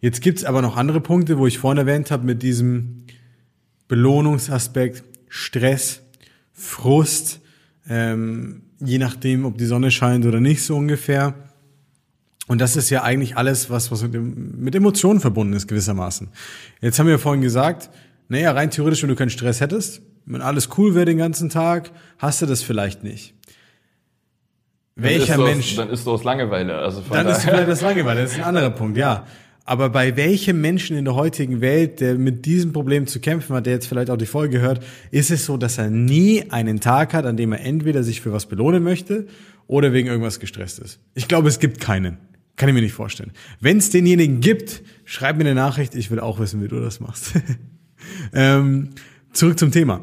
Jetzt gibt's aber noch andere Punkte, wo ich vorhin erwähnt habe, mit diesem Belohnungsaspekt, Stress, Frust, ähm, je nachdem, ob die Sonne scheint oder nicht, so ungefähr. Und das ist ja eigentlich alles, was, was mit, mit Emotionen verbunden ist, gewissermaßen. Jetzt haben wir vorhin gesagt, naja, rein theoretisch, wenn du keinen Stress hättest, wenn alles cool wäre den ganzen Tag, hast du das vielleicht nicht. Welcher dann Mensch? Aus, dann ist du aus Langeweile. Also von dann ist vielleicht das Langeweile, das ist ein anderer Punkt, ja. Aber bei welchem Menschen in der heutigen Welt, der mit diesem Problem zu kämpfen hat, der jetzt vielleicht auch die Folge hört, ist es so, dass er nie einen Tag hat, an dem er entweder sich für was belohnen möchte oder wegen irgendwas gestresst ist? Ich glaube, es gibt keinen. Kann ich mir nicht vorstellen. Wenn es denjenigen gibt, schreib mir eine Nachricht, ich will auch wissen, wie du das machst. ähm, Zurück zum Thema.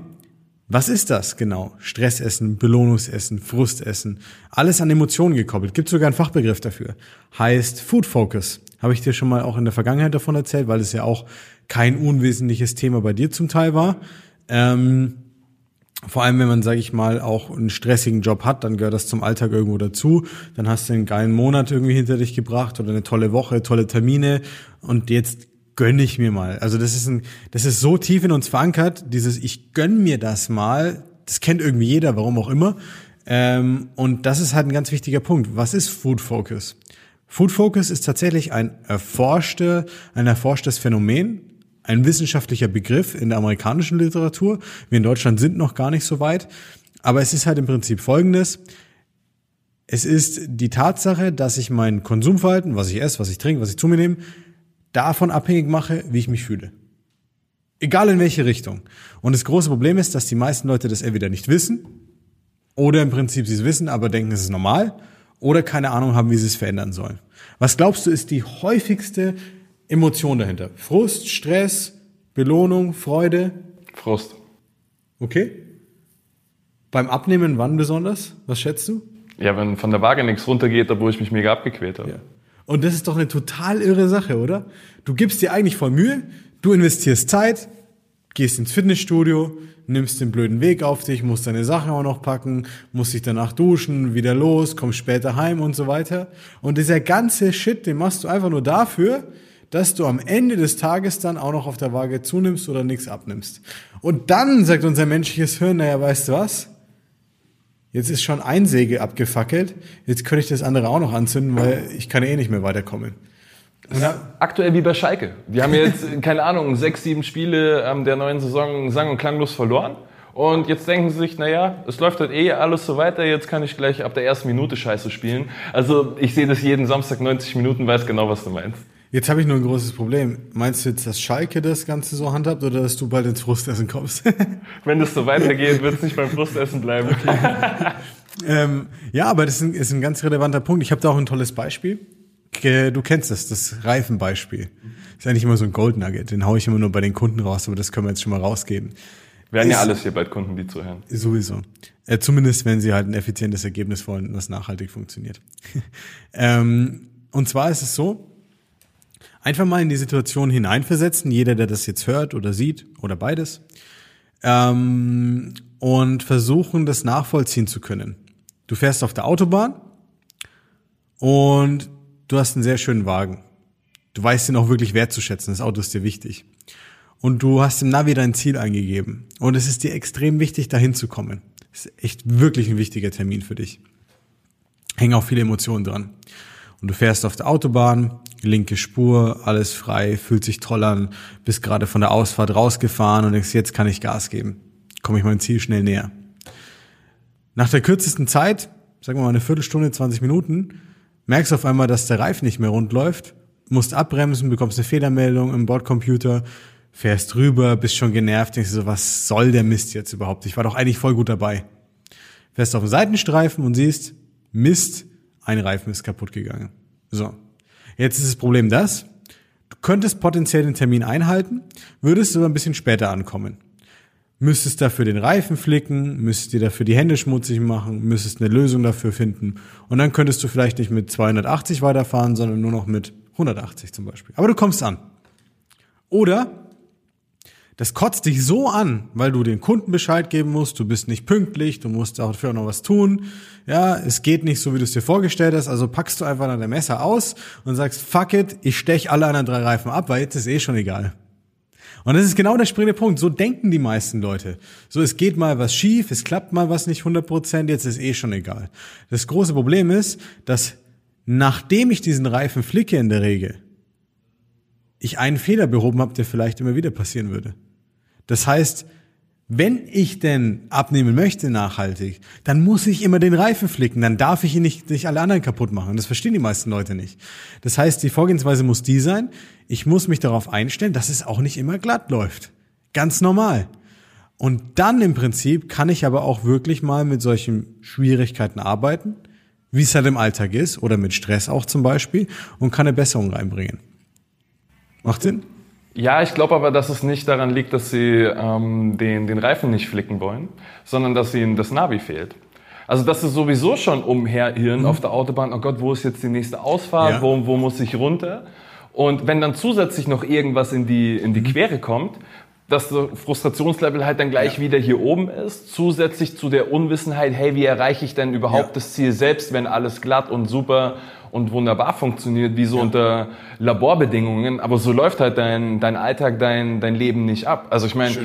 Was ist das genau? Stressessen, Belohnungsessen, Frustessen, alles an Emotionen gekoppelt. Gibt sogar einen Fachbegriff dafür. Heißt Food Focus. Habe ich dir schon mal auch in der Vergangenheit davon erzählt, weil es ja auch kein unwesentliches Thema bei dir zum Teil war. Ähm, vor allem, wenn man, sage ich mal, auch einen stressigen Job hat, dann gehört das zum Alltag irgendwo dazu. Dann hast du einen geilen Monat irgendwie hinter dich gebracht oder eine tolle Woche, tolle Termine und jetzt gönne ich mir mal. Also das ist ein, das ist so tief in uns verankert, dieses ich gönn mir das mal, das kennt irgendwie jeder, warum auch immer. Ähm, und das ist halt ein ganz wichtiger Punkt. Was ist Food Focus? Food Focus ist tatsächlich ein erforschte, ein erforschtes Phänomen, ein wissenschaftlicher Begriff in der amerikanischen Literatur. Wir in Deutschland sind noch gar nicht so weit. Aber es ist halt im Prinzip folgendes. Es ist die Tatsache, dass ich mein Konsumverhalten, was ich esse, was ich trinke, was ich zu mir nehme, davon abhängig mache, wie ich mich fühle. Egal in welche Richtung. Und das große Problem ist, dass die meisten Leute das entweder nicht wissen oder im Prinzip sie es wissen, aber denken, es ist normal oder keine Ahnung haben, wie sie es verändern sollen. Was glaubst du, ist die häufigste Emotion dahinter? Frust, Stress, Belohnung, Freude? Frust. Okay. Beim Abnehmen wann besonders? Was schätzt du? Ja, wenn von der Waage nichts runtergeht, obwohl ich mich mega abgequält habe. Ja. Und das ist doch eine total irre Sache, oder? Du gibst dir eigentlich voll Mühe, du investierst Zeit, gehst ins Fitnessstudio, nimmst den blöden Weg auf dich, musst deine Sachen auch noch packen, musst dich danach duschen, wieder los, kommst später heim und so weiter. Und dieser ganze Shit, den machst du einfach nur dafür, dass du am Ende des Tages dann auch noch auf der Waage zunimmst oder nichts abnimmst. Und dann sagt unser menschliches Hirn, naja, weißt du was? Jetzt ist schon ein Säge abgefackelt, jetzt könnte ich das andere auch noch anzünden, weil ich kann eh nicht mehr weiterkommen. Aktuell wie bei Schalke. Die haben jetzt, keine Ahnung, sechs, sieben Spiele ähm, der neuen Saison sang- und klanglos verloren. Und jetzt denken sie sich, naja, es läuft halt eh alles so weiter, jetzt kann ich gleich ab der ersten Minute Scheiße spielen. Also ich sehe das jeden Samstag 90 Minuten, weiß genau, was du meinst. Jetzt habe ich nur ein großes Problem. Meinst du jetzt, dass Schalke das Ganze so handhabt oder dass du bald ins Frustessen kommst? Wenn das so weitergeht, wird es nicht beim Frustessen bleiben. ähm, ja, aber das ist ein, ist ein ganz relevanter Punkt. Ich habe da auch ein tolles Beispiel. Du kennst das, das Reifenbeispiel. Ist eigentlich immer so ein Gold Nugget. Den haue ich immer nur bei den Kunden raus, aber das können wir jetzt schon mal rausgeben. Werden ja alles hier bald Kunden, die zuhören. Sowieso. Äh, zumindest, wenn sie halt ein effizientes Ergebnis wollen, was nachhaltig funktioniert. ähm, und zwar ist es so, einfach mal in die Situation hineinversetzen, jeder, der das jetzt hört oder sieht oder beides, ähm, und versuchen, das nachvollziehen zu können. Du fährst auf der Autobahn und du hast einen sehr schönen Wagen. Du weißt ihn auch wirklich wertzuschätzen. Das Auto ist dir wichtig. Und du hast im Navi dein Ziel eingegeben. Und es ist dir extrem wichtig, dahin zu kommen. Das ist echt wirklich ein wichtiger Termin für dich. Hängen auch viele Emotionen dran. Und du fährst auf der Autobahn, linke Spur, alles frei, fühlt sich toll an, bist gerade von der Ausfahrt rausgefahren und denkst, jetzt kann ich Gas geben. Komme ich meinem Ziel schnell näher. Nach der kürzesten Zeit, sagen wir mal eine Viertelstunde, 20 Minuten, merkst auf einmal, dass der Reifen nicht mehr rund läuft, musst abbremsen, bekommst eine Fehlermeldung im Bordcomputer, fährst rüber, bist schon genervt, denkst du so, was soll der Mist jetzt überhaupt? Ich war doch eigentlich voll gut dabei. Fährst auf den Seitenstreifen und siehst, Mist, ein Reifen ist kaputt gegangen. So. Jetzt ist das Problem das, du könntest potenziell den Termin einhalten, würdest aber ein bisschen später ankommen. Müsstest dafür den Reifen flicken, müsstest dir dafür die Hände schmutzig machen, müsstest eine Lösung dafür finden. Und dann könntest du vielleicht nicht mit 280 weiterfahren, sondern nur noch mit 180 zum Beispiel. Aber du kommst an. Oder das kotzt dich so an, weil du den Kunden Bescheid geben musst, du bist nicht pünktlich, du musst dafür auch noch was tun. Ja, es geht nicht so, wie du es dir vorgestellt hast, also packst du einfach dein Messer aus und sagst, fuck it, ich stech alle anderen drei Reifen ab, weil jetzt ist eh schon egal. Und das ist genau der springende Punkt. So denken die meisten Leute. So, es geht mal was schief, es klappt mal was nicht 100 Prozent, jetzt ist eh schon egal. Das große Problem ist, dass nachdem ich diesen Reifen flicke in der Regel, ich einen Fehler behoben habe, der vielleicht immer wieder passieren würde. Das heißt, wenn ich denn abnehmen möchte nachhaltig, dann muss ich immer den Reifen flicken, dann darf ich ihn nicht, nicht alle anderen kaputt machen. Das verstehen die meisten Leute nicht. Das heißt, die Vorgehensweise muss die sein, ich muss mich darauf einstellen, dass es auch nicht immer glatt läuft. Ganz normal. Und dann im Prinzip kann ich aber auch wirklich mal mit solchen Schwierigkeiten arbeiten, wie es halt im Alltag ist, oder mit Stress auch zum Beispiel, und kann eine Besserung reinbringen. Macht Sinn? Ja, ich glaube aber, dass es nicht daran liegt, dass sie ähm, den, den Reifen nicht flicken wollen, sondern dass ihnen das Navi fehlt. Also dass sie sowieso schon umherirren mhm. auf der Autobahn, oh Gott, wo ist jetzt die nächste Ausfahrt, ja. wo, wo muss ich runter? Und wenn dann zusätzlich noch irgendwas in die, in die mhm. Quere kommt, dass das Frustrationslevel halt dann gleich ja. wieder hier oben ist, zusätzlich zu der Unwissenheit, hey, wie erreiche ich denn überhaupt ja. das Ziel selbst, wenn alles glatt und super und wunderbar funktioniert, wie so ja. unter Laborbedingungen, aber so läuft halt dein, dein Alltag, dein, dein Leben nicht ab. Also ich meine,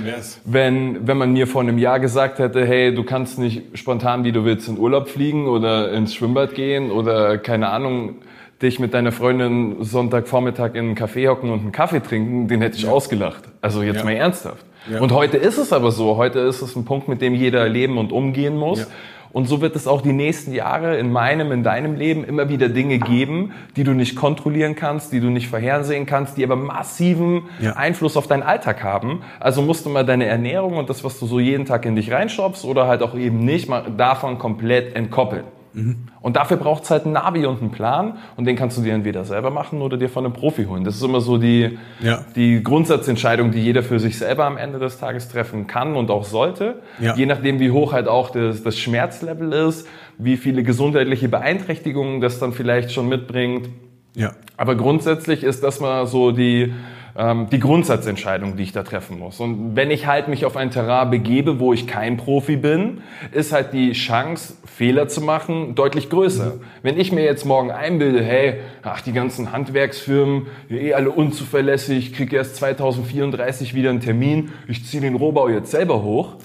wenn, wenn man mir vor einem Jahr gesagt hätte, hey, du kannst nicht spontan, wie du willst, in Urlaub fliegen oder ins Schwimmbad gehen oder keine Ahnung, dich mit deiner Freundin Sonntagvormittag in einen Café hocken und einen Kaffee trinken, den hätte ich ja. ausgelacht. Also jetzt ja. mal ernsthaft. Und heute ist es aber so. Heute ist es ein Punkt, mit dem jeder leben und umgehen muss. Und so wird es auch die nächsten Jahre in meinem, in deinem Leben immer wieder Dinge geben, die du nicht kontrollieren kannst, die du nicht vorhersehen kannst, die aber massiven ja. Einfluss auf deinen Alltag haben. Also musst du mal deine Ernährung und das, was du so jeden Tag in dich reinschopfst oder halt auch eben nicht, mal davon komplett entkoppeln. Mhm. Und dafür braucht es halt einen Navi und einen Plan und den kannst du dir entweder selber machen oder dir von einem Profi holen. Das ist immer so die, ja. die Grundsatzentscheidung, die jeder für sich selber am Ende des Tages treffen kann und auch sollte. Ja. Je nachdem, wie hoch halt auch das, das Schmerzlevel ist, wie viele gesundheitliche Beeinträchtigungen das dann vielleicht schon mitbringt. Ja. Aber grundsätzlich ist das mal so die, ähm, die Grundsatzentscheidung, die ich da treffen muss. Und wenn ich halt mich auf ein Terrain begebe, wo ich kein Profi bin, ist halt die Chance, Fehler zu machen, deutlich größer. Wenn ich mir jetzt morgen einbilde, hey, ach, die ganzen Handwerksfirmen, eh alle unzuverlässig, ich kriege erst 2034 wieder einen Termin, ich ziehe den Rohbau jetzt selber hoch,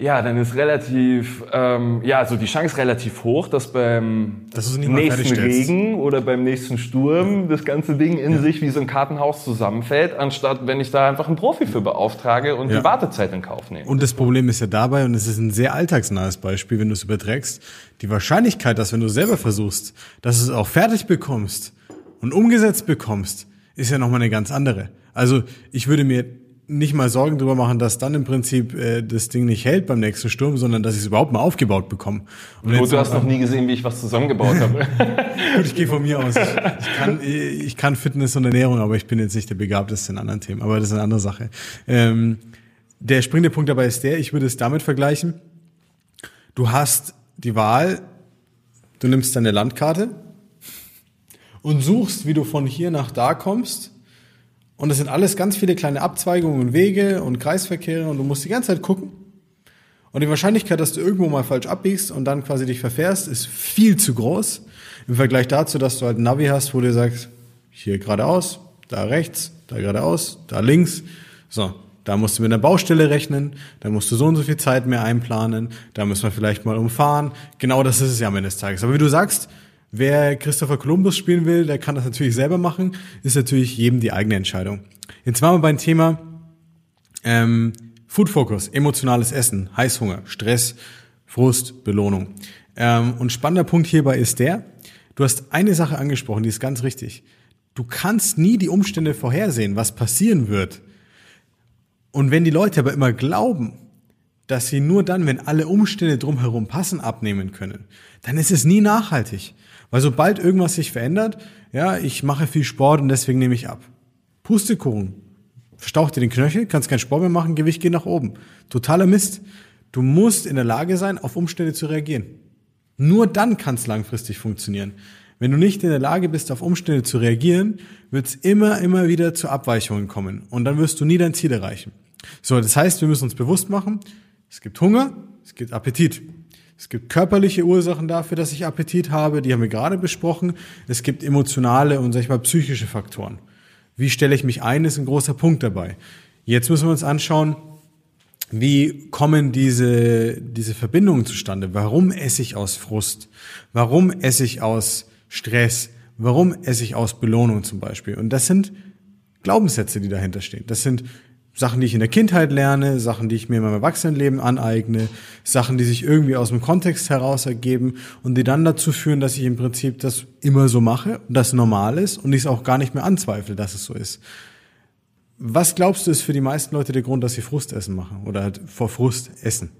ja, dann ist relativ, ähm, ja, also die Chance relativ hoch, dass beim dass nächsten Regen oder beim nächsten Sturm ja. das ganze Ding in ja. sich wie so ein Kartenhaus zusammenfällt, anstatt wenn ich da einfach einen Profi für beauftrage und ja. die Wartezeit in Kauf nehme. Und das Problem ist ja dabei, und es ist ein sehr alltagsnahes Beispiel, wenn du es überträgst, die Wahrscheinlichkeit, dass wenn du selber versuchst, dass du es auch fertig bekommst und umgesetzt bekommst, ist ja nochmal eine ganz andere. Also ich würde mir nicht mal Sorgen drüber machen, dass dann im Prinzip äh, das Ding nicht hält beim nächsten Sturm, sondern dass ich es überhaupt mal aufgebaut bekomme. Und Gut, du hast noch nie gesehen, wie ich was zusammengebaut habe. Gut, ich gehe von mir aus. Ich, ich, kann, ich kann Fitness und Ernährung, aber ich bin jetzt nicht der Begabteste in anderen Themen. Aber das ist eine andere Sache. Ähm, der springende Punkt dabei ist der, ich würde es damit vergleichen. Du hast die Wahl, du nimmst deine Landkarte und suchst, wie du von hier nach da kommst und das sind alles ganz viele kleine Abzweigungen und Wege und Kreisverkehre und du musst die ganze Zeit gucken. Und die Wahrscheinlichkeit, dass du irgendwo mal falsch abbiegst und dann quasi dich verfährst, ist viel zu groß im Vergleich dazu, dass du halt ein Navi hast, wo du sagst, hier geradeaus, da rechts, da geradeaus, da links. So, da musst du mit einer Baustelle rechnen, da musst du so und so viel Zeit mehr einplanen, da müssen wir vielleicht mal umfahren. Genau das ist es ja am Ende des Tages. Aber wie du sagst, Wer Christopher Columbus spielen will, der kann das natürlich selber machen. Ist natürlich jedem die eigene Entscheidung. Jetzt waren wir beim Thema ähm, Food Focus, emotionales Essen, Heißhunger, Stress, Frust, Belohnung. Ähm, und spannender Punkt hierbei ist der, du hast eine Sache angesprochen, die ist ganz richtig. Du kannst nie die Umstände vorhersehen, was passieren wird. Und wenn die Leute aber immer glauben, dass sie nur dann, wenn alle Umstände drumherum passen, abnehmen können, dann ist es nie nachhaltig. Weil sobald irgendwas sich verändert, ja, ich mache viel Sport und deswegen nehme ich ab. Pustekuchen. Verstaucht dir den Knöchel, kannst keinen Sport mehr machen, Gewicht geht nach oben. Totaler Mist. Du musst in der Lage sein, auf Umstände zu reagieren. Nur dann kann es langfristig funktionieren. Wenn du nicht in der Lage bist, auf Umstände zu reagieren, wird es immer, immer wieder zu Abweichungen kommen. Und dann wirst du nie dein Ziel erreichen. So, das heißt, wir müssen uns bewusst machen, es gibt Hunger, es gibt Appetit. Es gibt körperliche Ursachen dafür, dass ich Appetit habe, die haben wir gerade besprochen. Es gibt emotionale und sag ich mal psychische Faktoren. Wie stelle ich mich ein, ist ein großer Punkt dabei. Jetzt müssen wir uns anschauen, wie kommen diese, diese Verbindungen zustande? Warum esse ich aus Frust? Warum esse ich aus Stress? Warum esse ich aus Belohnung zum Beispiel? Und das sind Glaubenssätze, die dahinter stehen. Das sind Sachen, die ich in der Kindheit lerne, Sachen, die ich mir in meinem Erwachsenenleben aneigne, Sachen, die sich irgendwie aus dem Kontext heraus ergeben und die dann dazu führen, dass ich im Prinzip das immer so mache, das normal ist und ich es auch gar nicht mehr anzweifle, dass es so ist. Was glaubst du ist für die meisten Leute der Grund, dass sie Frustessen machen oder halt vor Frust essen?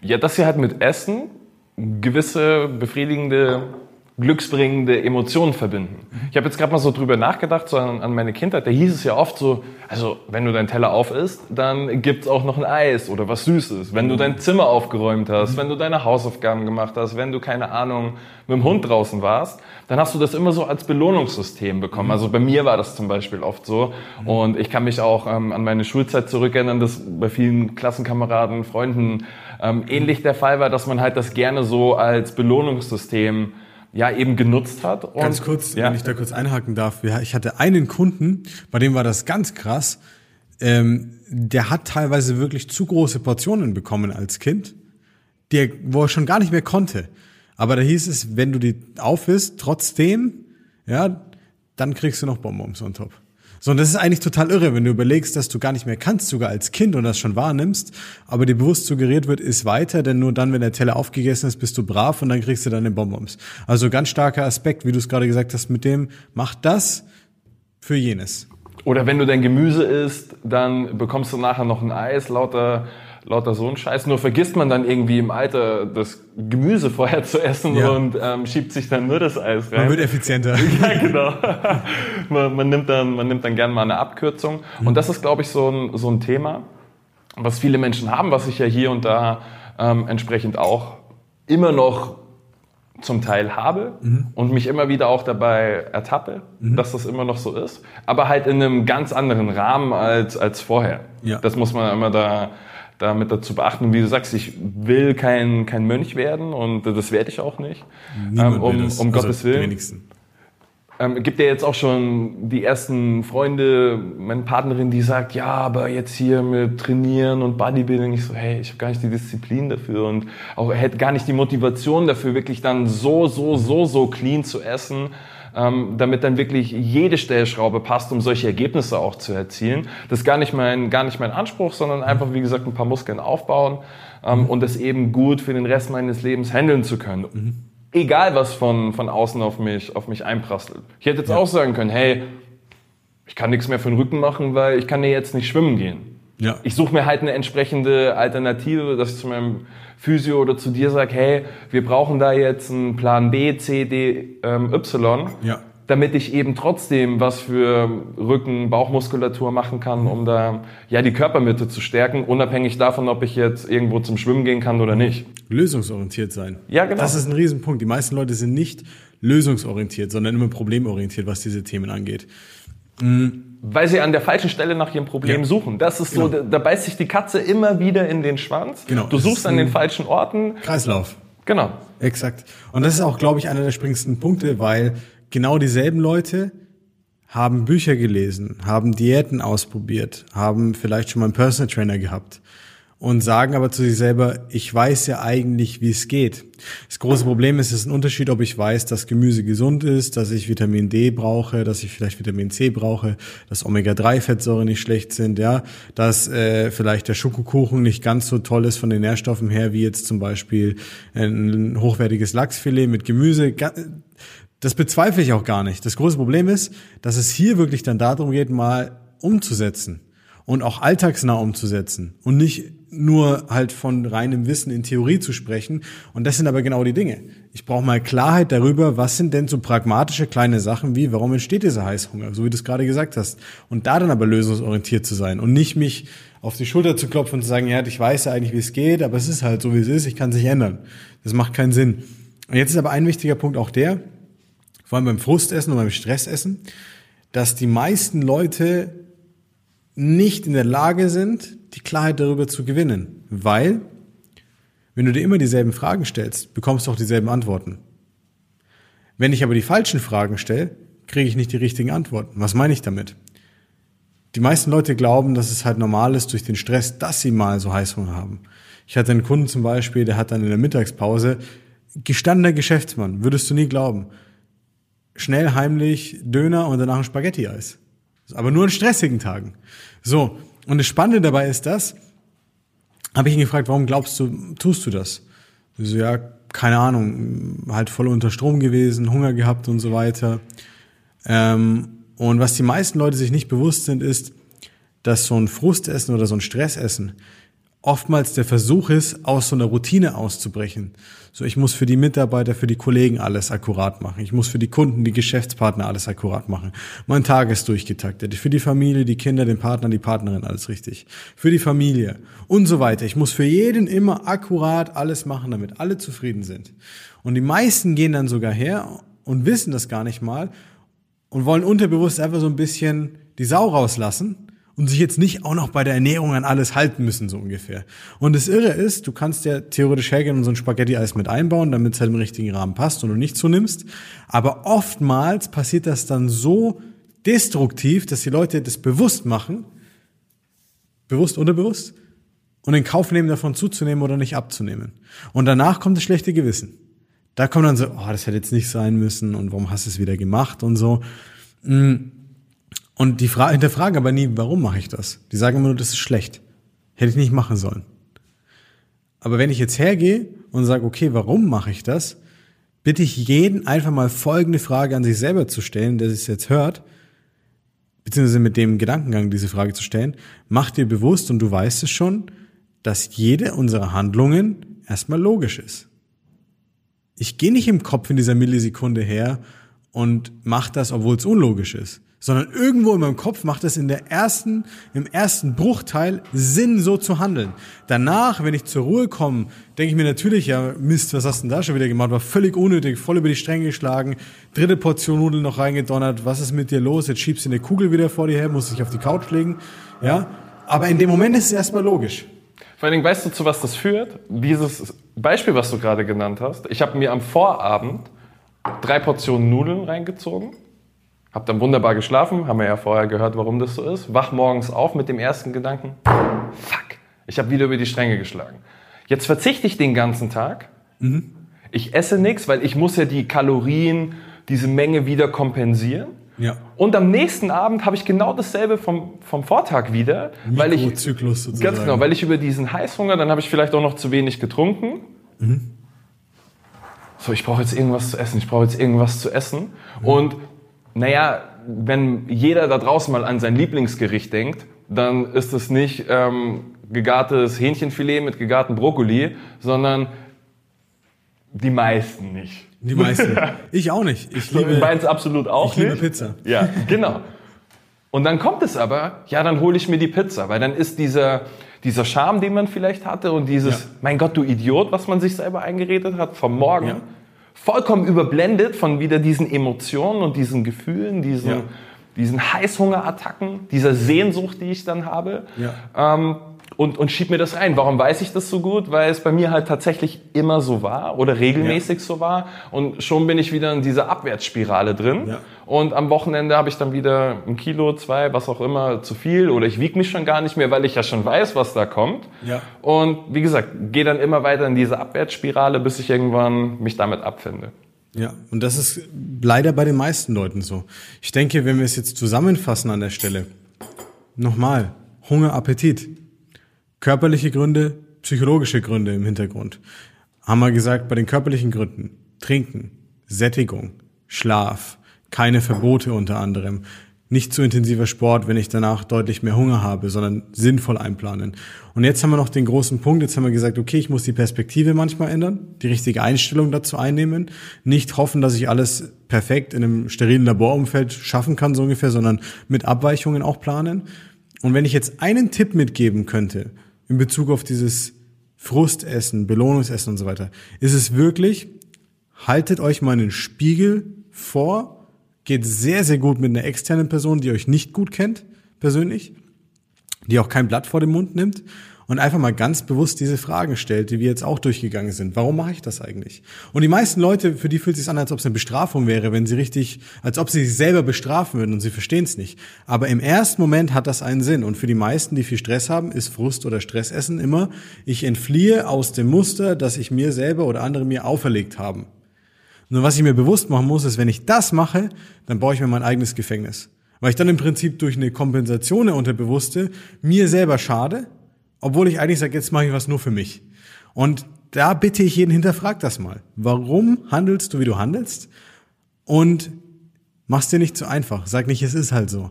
Ja, dass sie halt mit Essen gewisse befriedigende glücksbringende Emotionen verbinden. Ich habe jetzt gerade mal so drüber nachgedacht, so an, an, meine Kindheit, da hieß es ja oft so, also wenn du deinen Teller auf isst, dann gibt's auch noch ein Eis oder was Süßes. Wenn du dein Zimmer aufgeräumt hast, wenn du deine Hausaufgaben gemacht hast, wenn du, keine Ahnung, mit dem Hund draußen warst, dann hast du das immer so als Belohnungssystem bekommen. Also bei mir war das zum Beispiel oft so. Und ich kann mich auch ähm, an meine Schulzeit zurückerinnern, dass bei vielen Klassenkameraden, Freunden ähm, ähnlich der Fall war, dass man halt das gerne so als Belohnungssystem ja eben genutzt hat. Und, ganz kurz, ja. wenn ich da kurz einhaken darf. Ich hatte einen Kunden, bei dem war das ganz krass. Ähm, der hat teilweise wirklich zu große Portionen bekommen als Kind, der, wo er schon gar nicht mehr konnte. Aber da hieß es, wenn du die aufisst, trotzdem, ja, dann kriegst du noch Bonbons on top. So, und das ist eigentlich total irre, wenn du überlegst, dass du gar nicht mehr kannst, sogar als Kind und das schon wahrnimmst, aber dir bewusst suggeriert wird, ist weiter, denn nur dann, wenn der Teller aufgegessen ist, bist du brav und dann kriegst du den Bonbons. Also ganz starker Aspekt, wie du es gerade gesagt hast, mit dem, mach das für jenes. Oder wenn du dein Gemüse isst, dann bekommst du nachher noch ein Eis, lauter lauter so ein Scheiß. Nur vergisst man dann irgendwie im Alter das Gemüse vorher zu essen Ja. und ähm, schiebt sich dann nur das Eis rein. Man wird effizienter. Ja, genau. man, man, nimmt dann, man nimmt dann gerne mal eine Abkürzung. Und das ist, glaube ich, so ein, so ein Thema, was viele Menschen haben, was ich ja hier und da ähm, entsprechend auch immer noch zum Teil habe und mich immer wieder auch dabei ertappe, dass das immer noch so ist, aber halt in einem ganz anderen Rahmen als, als vorher. Ja. Das muss man immer da, damit dazu beachten. Und wie du sagst, ich will kein, kein Mönch werden und das werde ich auch nicht. Niemand Ähm, um will das. um Also Gottes Willen. wenigsten. Ähm, gibt ja jetzt auch schon die ersten Freunde, meine Partnerin, die sagt, ja, aber jetzt hier mit Trainieren und Bodybuilding, ich so, hey, ich habe gar nicht die Disziplin dafür und auch hätte gar nicht die Motivation dafür, wirklich dann so, so, so, so clean zu essen, ähm, damit dann wirklich jede Stellschraube passt, um solche Ergebnisse auch zu erzielen. Das ist gar nicht mein, gar nicht mein Anspruch, sondern einfach, wie gesagt, ein paar Muskeln aufbauen ähm, und das eben gut für den Rest meines Lebens handeln zu können egal was von, von außen auf mich, auf mich einprasselt. Ich hätte jetzt auch sagen können, hey, ich kann nichts mehr für den Rücken machen, weil ich kann ja jetzt nicht schwimmen gehen. Ja. Ich suche mir halt eine entsprechende Alternative, dass ich zu meinem Physio oder zu dir sage, hey, wir brauchen da jetzt einen Plan B, C, D, ähm, Y, Ja. damit ich eben trotzdem was für Rücken, Bauchmuskulatur machen kann, um da ja die Körpermitte zu stärken, unabhängig davon, ob ich jetzt irgendwo zum Schwimmen gehen kann oder nicht. Lösungsorientiert sein. Ja, genau. Das ist ein Riesenpunkt. Die meisten Leute sind nicht lösungsorientiert, sondern immer problemorientiert, was diese Themen angeht. Weil sie an der falschen Stelle nach ihrem Problem Ja. suchen. Das ist so, da, da beißt sich die Katze immer wieder in den Schwanz. Genau. Du suchst an den falschen Orten. Kreislauf. Genau. Exakt. Und das ist auch, glaube ich, einer der springendsten Punkte, weil genau dieselben Leute haben Bücher gelesen, haben Diäten ausprobiert, haben vielleicht schon mal einen Personal Trainer gehabt und sagen aber zu sich selber, ich weiß ja eigentlich, wie es geht. Das große Problem ist, es ist ein Unterschied, ob ich weiß, dass Gemüse gesund ist, dass ich Vitamin D brauche, dass ich vielleicht Vitamin C brauche, dass Omega-3-Fettsäuren nicht schlecht sind, ja, dass äh, vielleicht der Schokokuchen nicht ganz so toll ist von den Nährstoffen her, wie jetzt zum Beispiel ein hochwertiges Lachsfilet mit Gemüse. Das bezweifle ich auch gar nicht. Das große Problem ist, dass es hier wirklich dann darum geht, mal umzusetzen und auch alltagsnah umzusetzen und nicht nur halt von reinem Wissen in Theorie zu sprechen. Und das sind aber genau die Dinge. Ich brauche mal Klarheit darüber, was sind denn so pragmatische kleine Sachen wie, warum entsteht dieser Heißhunger, so wie du es gerade gesagt hast. Und da dann aber lösungsorientiert zu sein und nicht mich auf die Schulter zu klopfen und zu sagen, ja, ich weiß ja eigentlich, wie es geht, aber es ist halt so, wie es ist, ich kann es nicht ändern. Das macht keinen Sinn. Und jetzt ist aber ein wichtiger Punkt auch der, vor allem beim Frustessen und beim Stressessen, dass die meisten Leute nicht in der Lage sind, die Klarheit darüber zu gewinnen. Weil, wenn du dir immer dieselben Fragen stellst, bekommst du auch dieselben Antworten. Wenn ich aber die falschen Fragen stelle, kriege ich nicht die richtigen Antworten. Was meine ich damit? Die meisten Leute glauben, dass es halt normal ist durch den Stress, dass sie mal so Heißhunger haben. Ich hatte einen Kunden zum Beispiel, der hat dann in der Mittagspause, gestandener Geschäftsmann, würdest du nie glauben, schnell heimlich Döner und danach ein Spaghetti-Eis. Aber nur an stressigen Tagen. So, und das Spannende dabei ist das, habe ich ihn gefragt, warum glaubst du, tust du das? So, ja, keine Ahnung, halt voll unter Strom gewesen, Hunger gehabt und so weiter. Ähm, und was die meisten Leute sich nicht bewusst sind, ist, dass so ein Frustessen oder so ein Stressessen oftmals der Versuch ist, aus so einer Routine auszubrechen. So, ich muss für die Mitarbeiter, für die Kollegen alles akkurat machen. Ich muss für die Kunden, die Geschäftspartner alles akkurat machen. Mein Tag ist durchgetaktet. Für die Familie, die Kinder, den Partner, die Partnerin alles richtig. Für die Familie und so weiter. Ich muss für jeden immer akkurat alles machen, damit alle zufrieden sind. Und die meisten gehen dann sogar her und wissen das gar nicht mal und wollen unterbewusst einfach so ein bisschen die Sau rauslassen und sich jetzt nicht auch noch bei der Ernährung an alles halten müssen, so ungefähr. Und das Irre ist, du kannst ja theoretisch hergehen und so ein Spaghetti-Eis mit einbauen, damit es halt im richtigen Rahmen passt und du nicht zunimmst. Aber oftmals passiert das dann so destruktiv, dass die Leute das bewusst machen, bewusst, unterbewusst, und in Kauf nehmen, davon zuzunehmen oder nicht abzunehmen. Und danach kommt das schlechte Gewissen. Da kommt dann so, oh, das hätte jetzt nicht sein müssen und warum hast du es wieder gemacht und so. Und die Fra hinterfragen aber nie, warum mache ich das? Die sagen immer nur, das ist schlecht. Hätte ich nicht machen sollen. Aber wenn ich jetzt hergehe und sage, okay, warum mache ich das? Bitte ich jeden einfach mal folgende Frage an sich selber zu stellen, der es jetzt hört, beziehungsweise mit dem Gedankengang diese Frage zu stellen. Mach dir bewusst, und du weißt es schon, dass jede unserer Handlungen erstmal logisch ist. Ich gehe nicht im Kopf in dieser Millisekunde her und mache das, obwohl es unlogisch ist, sondern irgendwo in meinem Kopf macht es in der ersten, im ersten Bruchteil Sinn, so zu handeln. Danach, wenn ich zur Ruhe komme, denke ich mir natürlich, ja, Mist, was hast du denn da schon wieder gemacht? War völlig unnötig, voll über die Stränge geschlagen, dritte Portion Nudeln noch reingedonnert, was ist mit dir los? Jetzt schiebst du eine Kugel wieder vor dir her, musst dich auf die Couch legen, ja. Aber in dem Moment ist es erstmal logisch. Vor allen Dingen, weißt du, zu was das führt? Dieses Beispiel, was du gerade genannt hast. Ich habe mir am Vorabend drei Portionen Nudeln reingezogen, habe dann wunderbar geschlafen, haben wir ja vorher gehört, warum das so ist. Wach morgens auf mit dem ersten Gedanken, fuck, ich habe wieder über die Stränge geschlagen. Jetzt verzichte ich den ganzen Tag. Mhm. Ich esse nichts, weil ich muss ja die Kalorien, diese Menge wieder kompensieren. Ja. Und am nächsten Abend habe ich genau dasselbe vom, vom Vortag wieder, weil ich sozusagen. ganz genau, weil ich über diesen Heißhunger, dann habe ich vielleicht auch noch zu wenig getrunken. Mhm. So, ich brauche jetzt irgendwas zu essen, ich brauche jetzt irgendwas zu essen. Mhm. Und naja, wenn jeder da draußen mal an sein Lieblingsgericht denkt, dann ist es nicht ähm, gegartes Hähnchenfilet mit gegarten Brokkoli, sondern die meisten nicht. Die meisten. Ich auch nicht. Ich liebe, Meins absolut auch ich liebe nicht. Pizza. Ja, genau. Und dann kommt es aber, ja, dann hole ich mir die Pizza, weil dann ist dieser, dieser Charme, den man vielleicht hatte und dieses, Ja. mein Gott, du Idiot, was man sich selber eingeredet hat vom Morgen, Ja. Vollkommen überblendet von wieder diesen Emotionen und diesen Gefühlen, diesen, Ja. diesen Heißhungerattacken, dieser Sehnsucht, die ich dann habe. Ja. Ähm, und, und schieb mir das rein. Warum weiß ich das so gut? Weil es bei mir halt tatsächlich immer so war oder regelmäßig so war. Und schon bin ich wieder in dieser Abwärtsspirale drin. Ja. Und am Wochenende habe ich dann wieder ein Kilo, zwei, was auch immer, zu viel. Oder ich wiege mich schon gar nicht mehr, weil ich ja schon weiß, was da kommt. Ja. Und wie gesagt, gehe dann immer weiter in diese Abwärtsspirale, bis ich irgendwann mich damit abfinde. Ja, und das ist leider bei den meisten Leuten so. Ich denke, wenn wir es jetzt zusammenfassen an der Stelle, nochmal, Hunger, Appetit, körperliche Gründe, psychologische Gründe im Hintergrund. Haben wir gesagt, bei den körperlichen Gründen, Trinken, Sättigung, Schlaf, keine Verbote unter anderem, nicht zu intensiver Sport, wenn ich danach deutlich mehr Hunger habe, sondern sinnvoll einplanen. Und jetzt haben wir noch den großen Punkt, jetzt haben wir gesagt, okay, ich muss die Perspektive manchmal ändern, die richtige Einstellung dazu einnehmen, nicht hoffen, dass ich alles perfekt in einem sterilen Laborumfeld schaffen kann, so ungefähr, sondern mit Abweichungen auch planen. Und wenn ich jetzt einen Tipp mitgeben könnte, in Bezug auf dieses Frustessen, Belohnungsessen und so weiter, ist es wirklich, haltet euch mal einen Spiegel vor, geht sehr, sehr gut mit einer externen Person, die euch nicht gut kennt, persönlich, die auch kein Blatt vor den Mund nimmt und einfach mal ganz bewusst diese Fragen stellt, die wir jetzt auch durchgegangen sind. Warum mache ich das eigentlich? Und die meisten Leute, für die fühlt es sich an, als ob es eine Bestrafung wäre, wenn sie richtig, als ob sie sich selber bestrafen würden und sie verstehen es nicht. Aber im ersten Moment hat das einen Sinn. Und für die meisten, die viel Stress haben, ist Frust oder Stressessen immer, ich entfliehe aus dem Muster, das ich mir selber oder andere mir auferlegt haben. Nur was ich mir bewusst machen muss, ist, wenn ich das mache, dann baue ich mir mein eigenes Gefängnis. Weil ich dann im Prinzip durch eine Kompensation der Unterbewusste mir selber schade, obwohl ich eigentlich sage, jetzt mache ich was nur für mich. Und da bitte ich jeden, hinterfrag das mal. Warum handelst du, wie du handelst? Und mach's dir nicht zu einfach. Sag nicht, es ist halt so.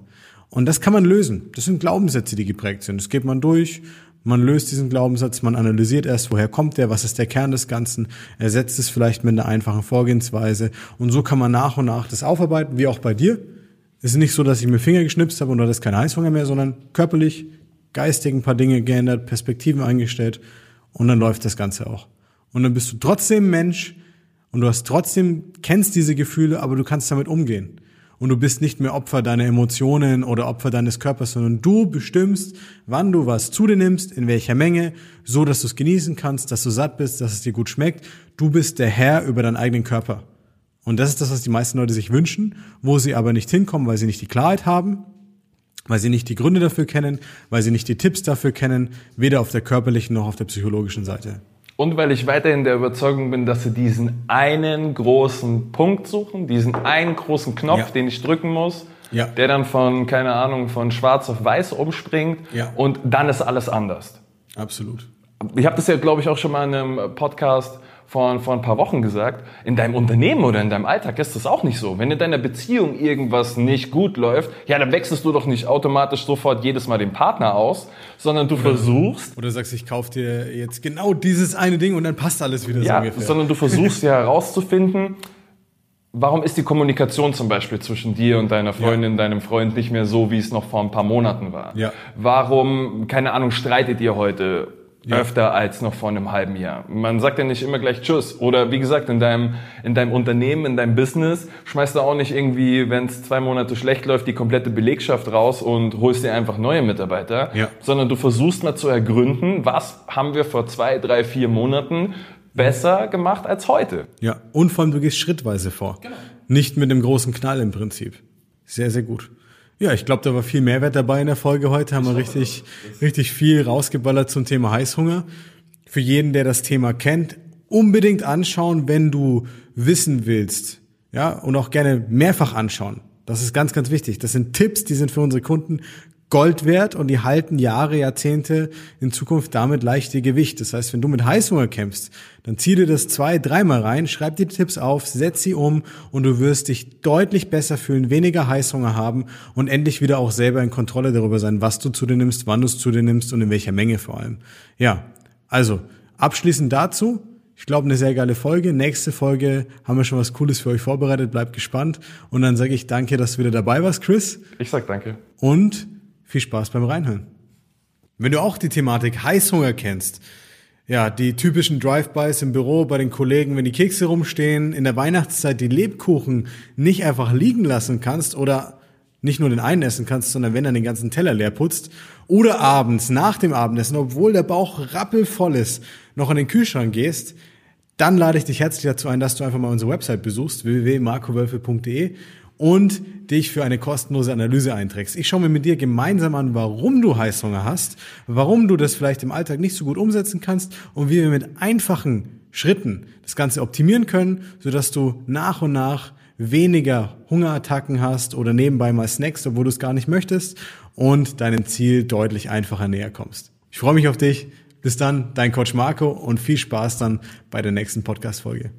Und das kann man lösen. Das sind Glaubenssätze, die geprägt sind. Das geht man durch. Man löst diesen Glaubenssatz, man analysiert erst, woher kommt der, was ist der Kern des Ganzen, ersetzt es vielleicht mit einer einfachen Vorgehensweise und so kann man nach und nach das aufarbeiten, wie auch bei dir. Es ist nicht so, dass ich mir Finger geschnipst habe und du hattest keinen Heißhunger mehr, sondern körperlich, geistig ein paar Dinge geändert, Perspektiven eingestellt und dann läuft das Ganze auch. Und dann bist du trotzdem Mensch und du hast trotzdem, kennst diese Gefühle, aber du kannst damit umgehen. Und du bist nicht mehr Opfer deiner Emotionen oder Opfer deines Körpers, sondern du bestimmst, wann du was zu dir nimmst, in welcher Menge, so dass du es genießen kannst, dass du satt bist, dass es dir gut schmeckt. Du bist der Herr über deinen eigenen Körper. Und das ist das, was die meisten Leute sich wünschen, wo sie aber nicht hinkommen, weil sie nicht die Klarheit haben, weil sie nicht die Gründe dafür kennen, weil sie nicht die Tipps dafür kennen, weder auf der körperlichen noch auf der psychologischen Seite. Und weil ich weiterhin der Überzeugung bin, dass sie diesen einen großen Punkt suchen, diesen einen großen Knopf, Ja. den ich drücken muss, Ja. der dann von, keine Ahnung, von schwarz auf weiß umspringt Ja. und dann ist alles anders. Absolut. Ich habe das ja, glaube ich, auch schon mal in einem Podcast vor, vor ein paar Wochen gesagt, in deinem Unternehmen oder in deinem Alltag ist das auch nicht so. Wenn in deiner Beziehung irgendwas nicht gut läuft, ja, dann wechselst du doch nicht automatisch sofort jedes Mal den Partner aus, sondern du oder, versuchst... Oder sagst, ich kauf dir jetzt genau dieses eine Ding und dann passt alles wieder ja, so ungefähr. sondern du versuchst ja herauszufinden, warum ist die Kommunikation zum Beispiel zwischen dir und deiner Freundin, ja. deinem Freund nicht mehr so, wie es noch vor ein paar Monaten war? Ja. Warum, keine Ahnung, streitet ihr heute ja. öfter als noch vor einem halben Jahr? Man sagt ja nicht immer gleich Tschüss. Oder wie gesagt, in deinem, in deinem Unternehmen, in deinem Business schmeißt du auch nicht irgendwie, wenn es zwei Monate schlecht läuft, die komplette Belegschaft raus und holst dir einfach neue Mitarbeiter, ja. sondern du versuchst mal zu ergründen, was haben wir vor zwei, drei, vier Monaten besser gemacht als heute. Ja, und vor allem du gehst schrittweise vor. Genau. Nicht mit dem großen Knall im Prinzip. Sehr, sehr gut. Ja, ich glaube, da war viel Mehrwert dabei in der Folge heute. Haben wir richtig, richtig viel rausgeballert zum Thema Heißhunger. Für jeden, der das Thema kennt, unbedingt anschauen, wenn du wissen willst. Ja, und auch gerne mehrfach anschauen. Das ist ganz, ganz wichtig. Das sind Tipps, die sind für unsere Kunden Gold wert und die halten Jahre, Jahrzehnte in Zukunft damit leicht ihr Gewicht. Das heißt, wenn du mit Heißhunger kämpfst, dann zieh dir das zwei, dreimal rein, schreib die Tipps auf, setz sie um und du wirst dich deutlich besser fühlen, weniger Heißhunger haben und endlich wieder auch selber in Kontrolle darüber sein, was du zu dir nimmst, wann du es zu dir nimmst und in welcher Menge vor allem. Ja, also abschließend dazu. Ich glaube, eine sehr geile Folge. Nächste Folge haben wir schon was Cooles für euch vorbereitet. Bleibt gespannt. Und dann sage ich danke, dass du wieder dabei warst, Chris. Ich sag danke. Und viel Spaß beim Reinhören. Wenn du auch die Thematik Heißhunger kennst, ja, die typischen Drive-Bys im Büro bei den Kollegen, wenn die Kekse rumstehen, in der Weihnachtszeit die Lebkuchen nicht einfach liegen lassen kannst oder nicht nur den einen essen kannst, sondern wenn dann den ganzen Teller leer putzt oder abends nach dem Abendessen, obwohl der Bauch rappelvoll ist, noch in den Kühlschrank gehst, dann lade ich dich herzlich dazu ein, dass du einfach mal unsere Website besuchst, www.markowölfe.de und dich für eine kostenlose Analyse einträgst. Ich schaue mir mit dir gemeinsam an, warum du Heißhunger hast, warum du das vielleicht im Alltag nicht so gut umsetzen kannst und wie wir mit einfachen Schritten das Ganze optimieren können, sodass du nach und nach weniger Hungerattacken hast oder nebenbei mal Snacks, obwohl du es gar nicht möchtest und deinem Ziel deutlich einfacher näher kommst. Ich freue mich auf dich. Bis dann, dein Coach Marco und viel Spaß dann bei der nächsten Podcast-Folge.